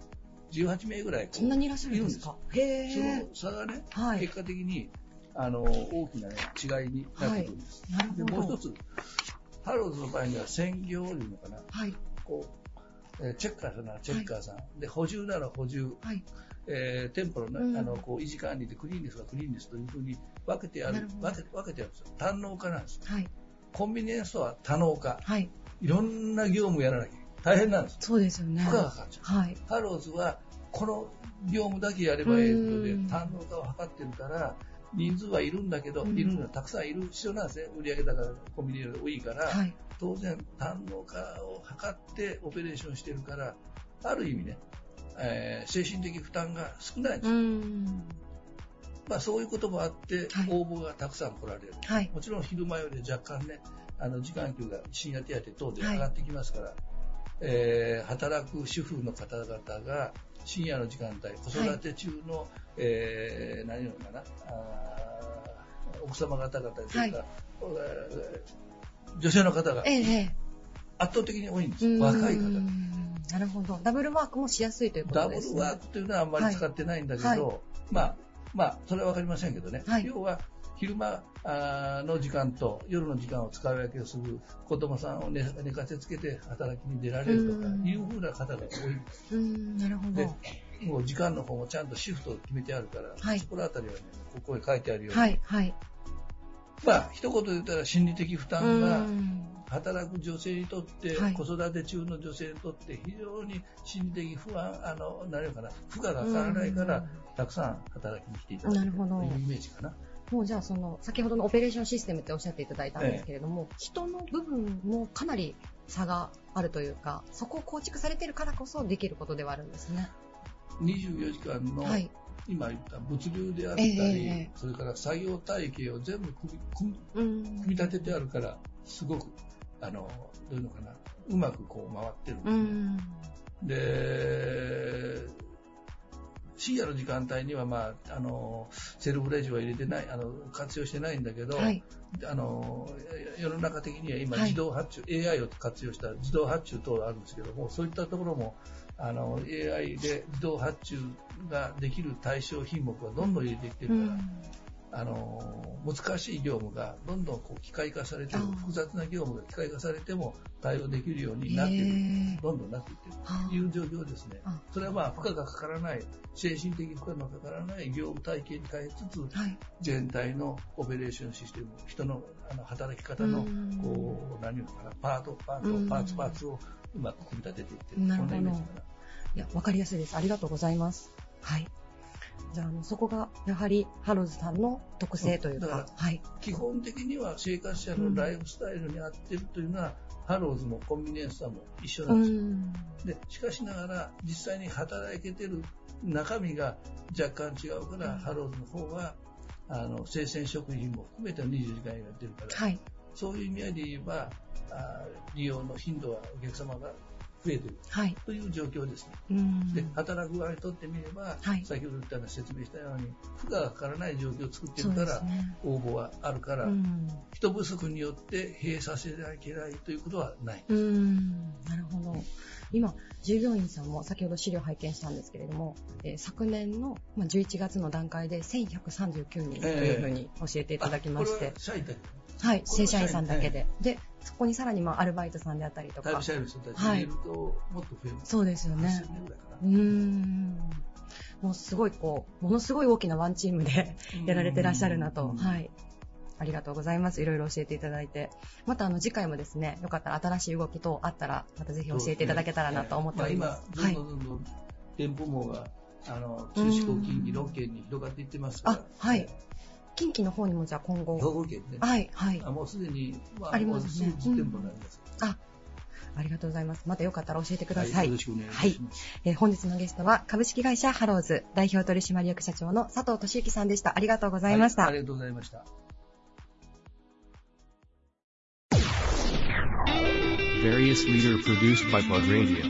18名ぐらいそんなにいらっしゃるんですか？へその差がね、はい、結果的に、あの、大きな、ね、違いになってくるんです。はい、でもう一つ、ハローズの場合には専業いうのかな？はい。こう、えー、チェッカーさんならチェッカーさん。はい、で、補充なら補充。はい。えー、店舗の,、ねあのこう維持管理でクリーンですがクリーンですというふうに分けてやる、分け分けてやるんですよ。単能化なんですよ。はい。コンビニエンスとは多能化。はい。いろんな業務やらなきゃ大変なんです。そうですよね。負荷がかかっちゃう。はい。ハローズは、この業務だけやればいいので、堪能化を図ってるから、人数はいるんだけど、うん、いるのはたくさんいる必要なんですね。売上高コンビニより多いから、はい、当然、堪能化を図ってオペレーションしてるから、ある意味ね、えー、精神的負担が少ないんですよ。まあ、そういうこともあって、応募がたくさん来られる。はい、もちろん昼間より若干ね、あの時間給が深夜手当等で上がってきますから、はい、えー、働く主婦の方々が深夜の時間帯、子育て中の、はい、えー、何言うのかな、奥様方々というか、はい、女性の方が圧倒的に多いんです、ええ、若い方なるほど。ダブルワークもしやすいということですね。ダブルワークというのはあんまり使ってないんだけど、はい。はい、まあ、まあ、それはわかりませんけどね。はい、要は、昼間の時間と夜の時間を使い分けをする子供さんを寝寝かせつけて働きに出られるとかいうふうな方が多いんです。なるほど。もう時間の方もちゃんとシフトを決めてあるから、はい、そこら辺りはね、ここに書いてあるように、はいはい、まあ、一言で言ったら心理的負担が、働く女性にとって、子育て中の女性にとって非常に心理的不安、あの、何かな、負荷がかからないから、たくさん働きに来ていただくというイメージかな。もうじゃあその、先ほどのオペレーションシステムっておっしゃっていただいたんですけれども、ええ、人の部分もかなり差があるというか、そこを構築されているからこそできることではあるんですね。24時間の、はい、今言った物流であったり、えー、それから作業体系を全部組み組み立ててあるから、すごく、あの、どういうのかな、うまくこう回ってるんですね。で、深夜の時間帯には、まあ、あのセルフレジは入れてないあの活用してないんだけど、はい、あの世の中的には今、自動発注、はい、AI を活用した自動発注等あるんですけどもそういったところもあの AI で自動発注ができる対象品目はどんどん入れてきてるから、うんあの難しい業務がどんどんこう機械化されて複雑な業務が機械化されても対応できるようになってるどんどんなっていってる。という状況ですね。それはまあ負荷がかからない精神的負荷のかからない業務体系に変えつつ、はい、全体のオペレーションシステム人のあの働き方のこう何言うのかなパートパートパーツパーツをうまく組み立てていってる。そんなイメージかな。いや分かりやすいです。ありがとうございます。はいじゃあ、そこがやはりハローズさんの特性というか、かはい、基本的には生活者のライフスタイルに合ってるというのは、うん、ハローズのコンビニエンスさも一緒なんですよ。うん、でしかしながら、実際に働けてる中身が若干違うから、うん、ハローズの方はあの生鮮食品も含めて24時間やってるから、はい、そういう意味合いで言えばあ利用の頻度はお客様が増えている、はい、という状況ですね。で働く側にとってみれば、はい、先ほど言ったような説明したように負荷がかからない状況を作ってるから、ね、応募はあるから、人不足によって閉鎖せなきゃいけないということはない。なるほど。今、従業員さんも先ほど資料拝見したんですけれども、えー、昨年の、まあ、11月の段階で1139人というふうに教えていただきまして、えー、はい、正社員さんだけで。で、そこにさらにまあアルバイトさんであったりとか。タイ社員の人たち入れると、もっと増える。そうですよね。うん。もうすごいこう、ものすごい大きなワンチームでやられてらっしゃるなと。はい。ありがとうございます。いろいろ教えていただいて。またあの次回もですね、よかったら新しい動き等あったら、またぜひ教えていただけたらなと思っております。すねまあ、今、どんどんどんどん店舗網が、あの、中四国近畿6県に広がっていってますから。あ、はい。近畿の方にもじゃあ今後。兵庫県ね。はい、はい。あもうすでに、まあ、ありますね。実店舗になります。うん、あ、ありがとうございます。またよかったら教えてください。はい、よろしくお願いします。はい。えー、本日のゲストは株式会社ハローズ代表取締役社長の佐藤俊之さんでした。ありがとうございました。はい、ありがとうございました。various leader produced by Plug Radio.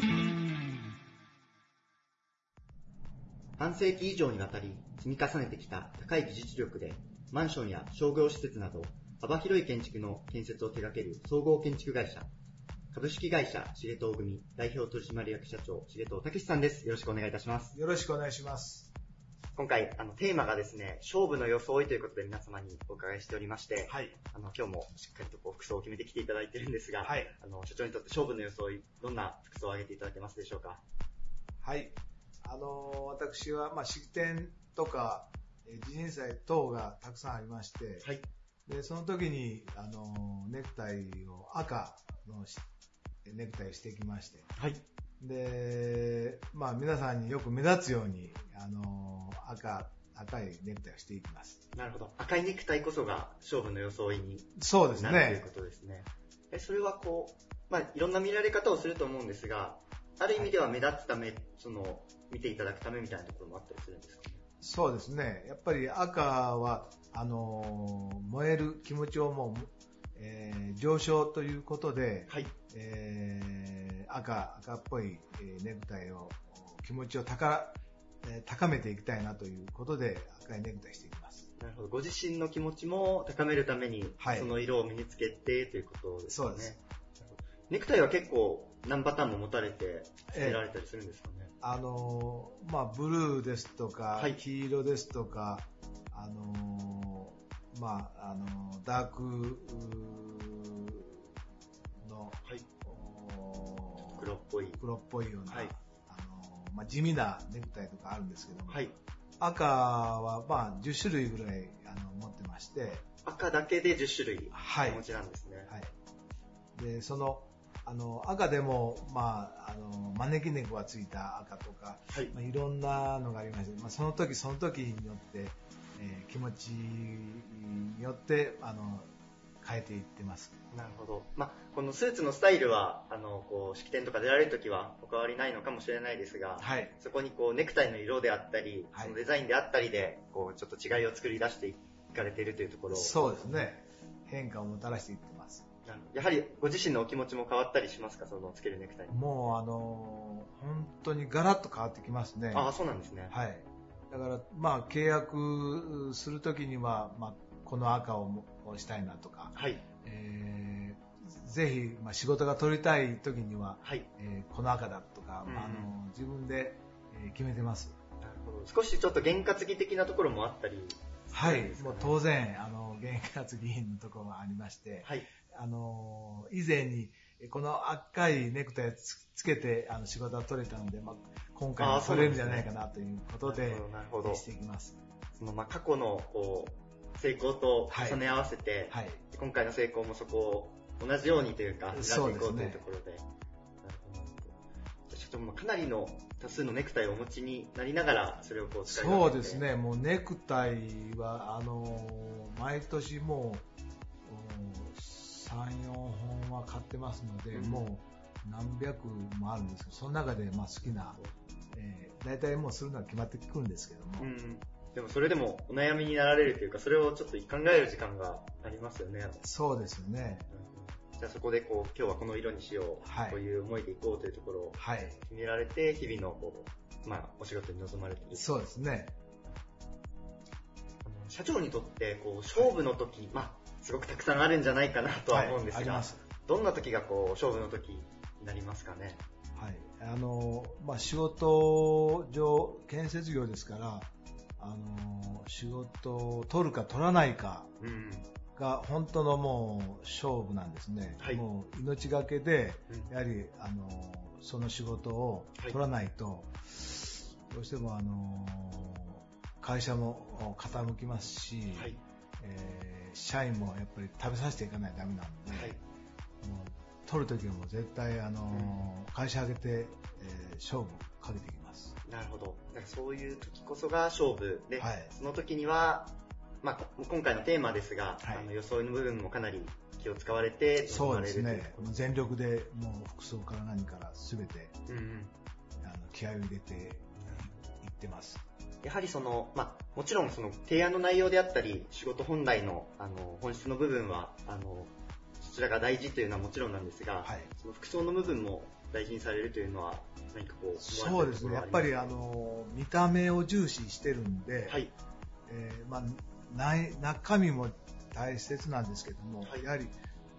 半世紀以上にわたり積み重ねてきた高い技術力でマンションや商業施設など幅広い建築の建設を手掛ける総合建築会社、株式会社重藤組代表取締役社長重藤武さんです。よろしくお願いいたします。よろしくお願いします。今回、あの、テーマがですね、勝負の装いということで皆様にお伺いしておりまして、はい。あの、今日もしっかりとこう服装を決めてきていただいてるんですが、はい。あの、社長にとって勝負の装い、どんな服装を挙げていただけますでしょうか？はい。あの、私は、まあ、式典とか、自震祭等がたくさんありまして、はい。で、その時に、あの、ネクタイを赤のネクタイをしてきまして、はい。で、まあ皆さんによく目立つように、あの、赤、赤いネクタイをしていきます。なるほど。赤いネクタイこそが勝負の装いにそうですね。なるということですね。え、それはこう、まあいろんな見られ方をすると思うんですが、ある意味では目立つため、はい、その、見ていただくためみたいなところもあったりするんですか？ねそうですね。やっぱり赤は、あの、燃える気持ちをもう、えー、上昇ということで、はい。えー、赤、赤っぽい、えネクタイを、気持ちを高、え高めていきたいなということで、赤いネクタイしていきます。なるほど。ご自身の気持ちも高めるために、はい、その色を身につけてということですね。そうです。ネクタイは結構何パターンも持たれて、つけられたりするんですか？ね、えー、あのー、まあ、ブルーですとか、はい、黄色ですとか、あのー、まあ、あのダークの、はい、黒っぽい。黒っぽいような、はい、あのまあ、地味なネクタイとかあるんですけども、はい、赤は、まあ、10種類ぐらいあの持ってまして、赤だけで10種類お持ちなんですね。はい。で、その、あの、赤でも、まあ、あの、招き猫がついた赤とか、はい。まあ、いろんなのがありまして、まあ、その時その時によって、えー、気持ちによって、あの、変えていってます。なるほど。まあ、このスーツのスタイルは、あの、こう、式典とか出られるときはお変わりないのかもしれないですが、はい、そこにこう、ネクタイの色であったり、そのデザインであったりで、こう、ちょっと違いを作り出していかれているというところそうですね。変化をもたらしていって。やはりご自身のお気持ちも変わったりしますか、そのつけるネクタイもう、あの本当にガラッと変わってきますね。ああ、そうなんですね。はい。だから、まあ、契約するときには、まあ、この赤をしたいなとか、はい。えー、ぜひ、まあ、仕事が取りたいときには、はい。えー、この赤だとか、まあ、あの自分で、えー、決めてます。なるほど。少しちょっと験担ぎ的なところもあったり、はい、もう当然、あの、験担ぎのところがありまして、はい。あの、以前に、この赤いネクタイつつけてあの仕事が取れたので、まあ、今回も取れるんじゃないかなということで、なるほど。していきます。そのまあ過去のこう成功と重ね合わせて、はい、はい、今回の成功もそこを同じようにというか、狙っていこうというところで。でね、ちょっとかなりの多数のネクタイをお持ちになりながら、それをこう使いそうですね、もうネクタイは、あの毎年もう、3、4本は買ってますので、うん、もう何百もあるんですけど、その中でまあ好きな、えー、大体もうするのは決まってくるんですけども。うん、でもそれでもお悩みになられるというか、それをちょっと考える時間がありますよね。そうですよね。じゃあそこでこう、今日はこの色にしよう、はい、こういう思いでいこうというところを決められて、日々のこう、まあ、お仕事に臨まれている。そうですね。社長にとって、こう、勝負の時、はい、まあ、すごくたくさんあるんじゃないかなとは思うんですが、はい、どんな時がこう勝負の時になりますかね？はい、あのまあ、仕事上、建設業ですから、あの仕事を取るか取らないかが本当のもう勝負なんですね、はい、もう命がけで、やはりあのその仕事を取らないと、はい、どうしてもあの会社も傾きますし、はい、えー社員もやっぱり食べさせていかないとダメなので、はい、もう取るときはもう絶対、あのー、会社上げて、えー、勝負かけていきます。なるほど。そういう時こそが勝負で、はい、その時には、まあ、今回のテーマですが、はい、あの装いの部分もかなり気を使われて、そうですね。全力でもう服装から何から全て、うんうん、あの気合を入れていってます。やはりその、まあ、もちろんその提案の内容であったり、仕事本来のあの本質の部分は、あの、そちらが大事というのはもちろんなんですが、はい、その服装の部分も大事にされるというのは、何かこう、そうですね。やっぱりあの、見た目を重視してるんで、はい。えー、まあ、ない中身も大切なんですけども、はい、やはり、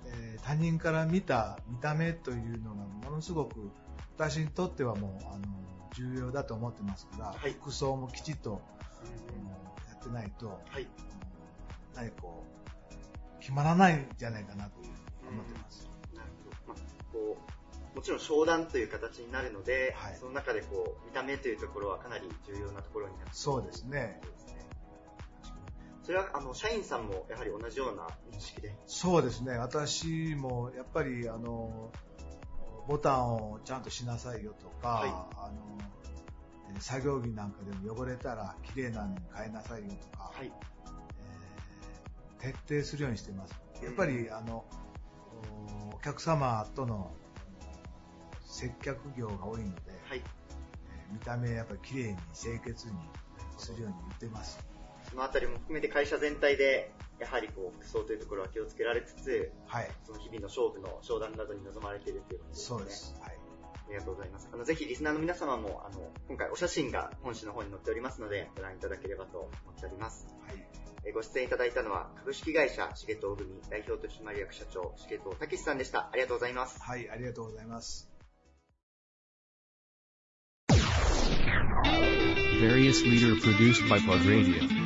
えー、他人から見た見た目というのがものすごく私にとってはもうあの重要だと思ってますから、はい、服装もきちっと、やってないと、はい、何かこう、決まらないんじゃないかなと思ってます。なるほど。まあ、こう、もちろん商談という形になるので、はい、その中でこう、見た目というところはかなり重要なところになってそうですね。それは、あの、社員さんもやはり同じような認識で？そうですね。私も、やっぱり、あの、ボタンをちゃんとしなさいよとか、はい、あの作業着なんかでも汚れたら綺麗なのに変えなさいよとか、はい、えー、徹底するようにしてます。やっぱり、あのお客様との接客業が多いので、はい、えー、見た目やっぱり綺麗に清潔にするように言ってます。そのあたりも含めて会社全体でやはりこう服装というところは気をつけられつつ、はい、その日々の勝負の商談などに臨まれているということですね。そうです。はい。ありがとうございます。あの、ぜひリスナーの皆様も、あの、今回お写真が本誌の方に載っておりますので、ご覧いただければと思っております。はい。えご出演いただいたのは、株式会社重藤組代表取締役社長、重藤武さんでした。ありがとうございます。はい、ありがとうございます。Various leader produced by Plug Radio.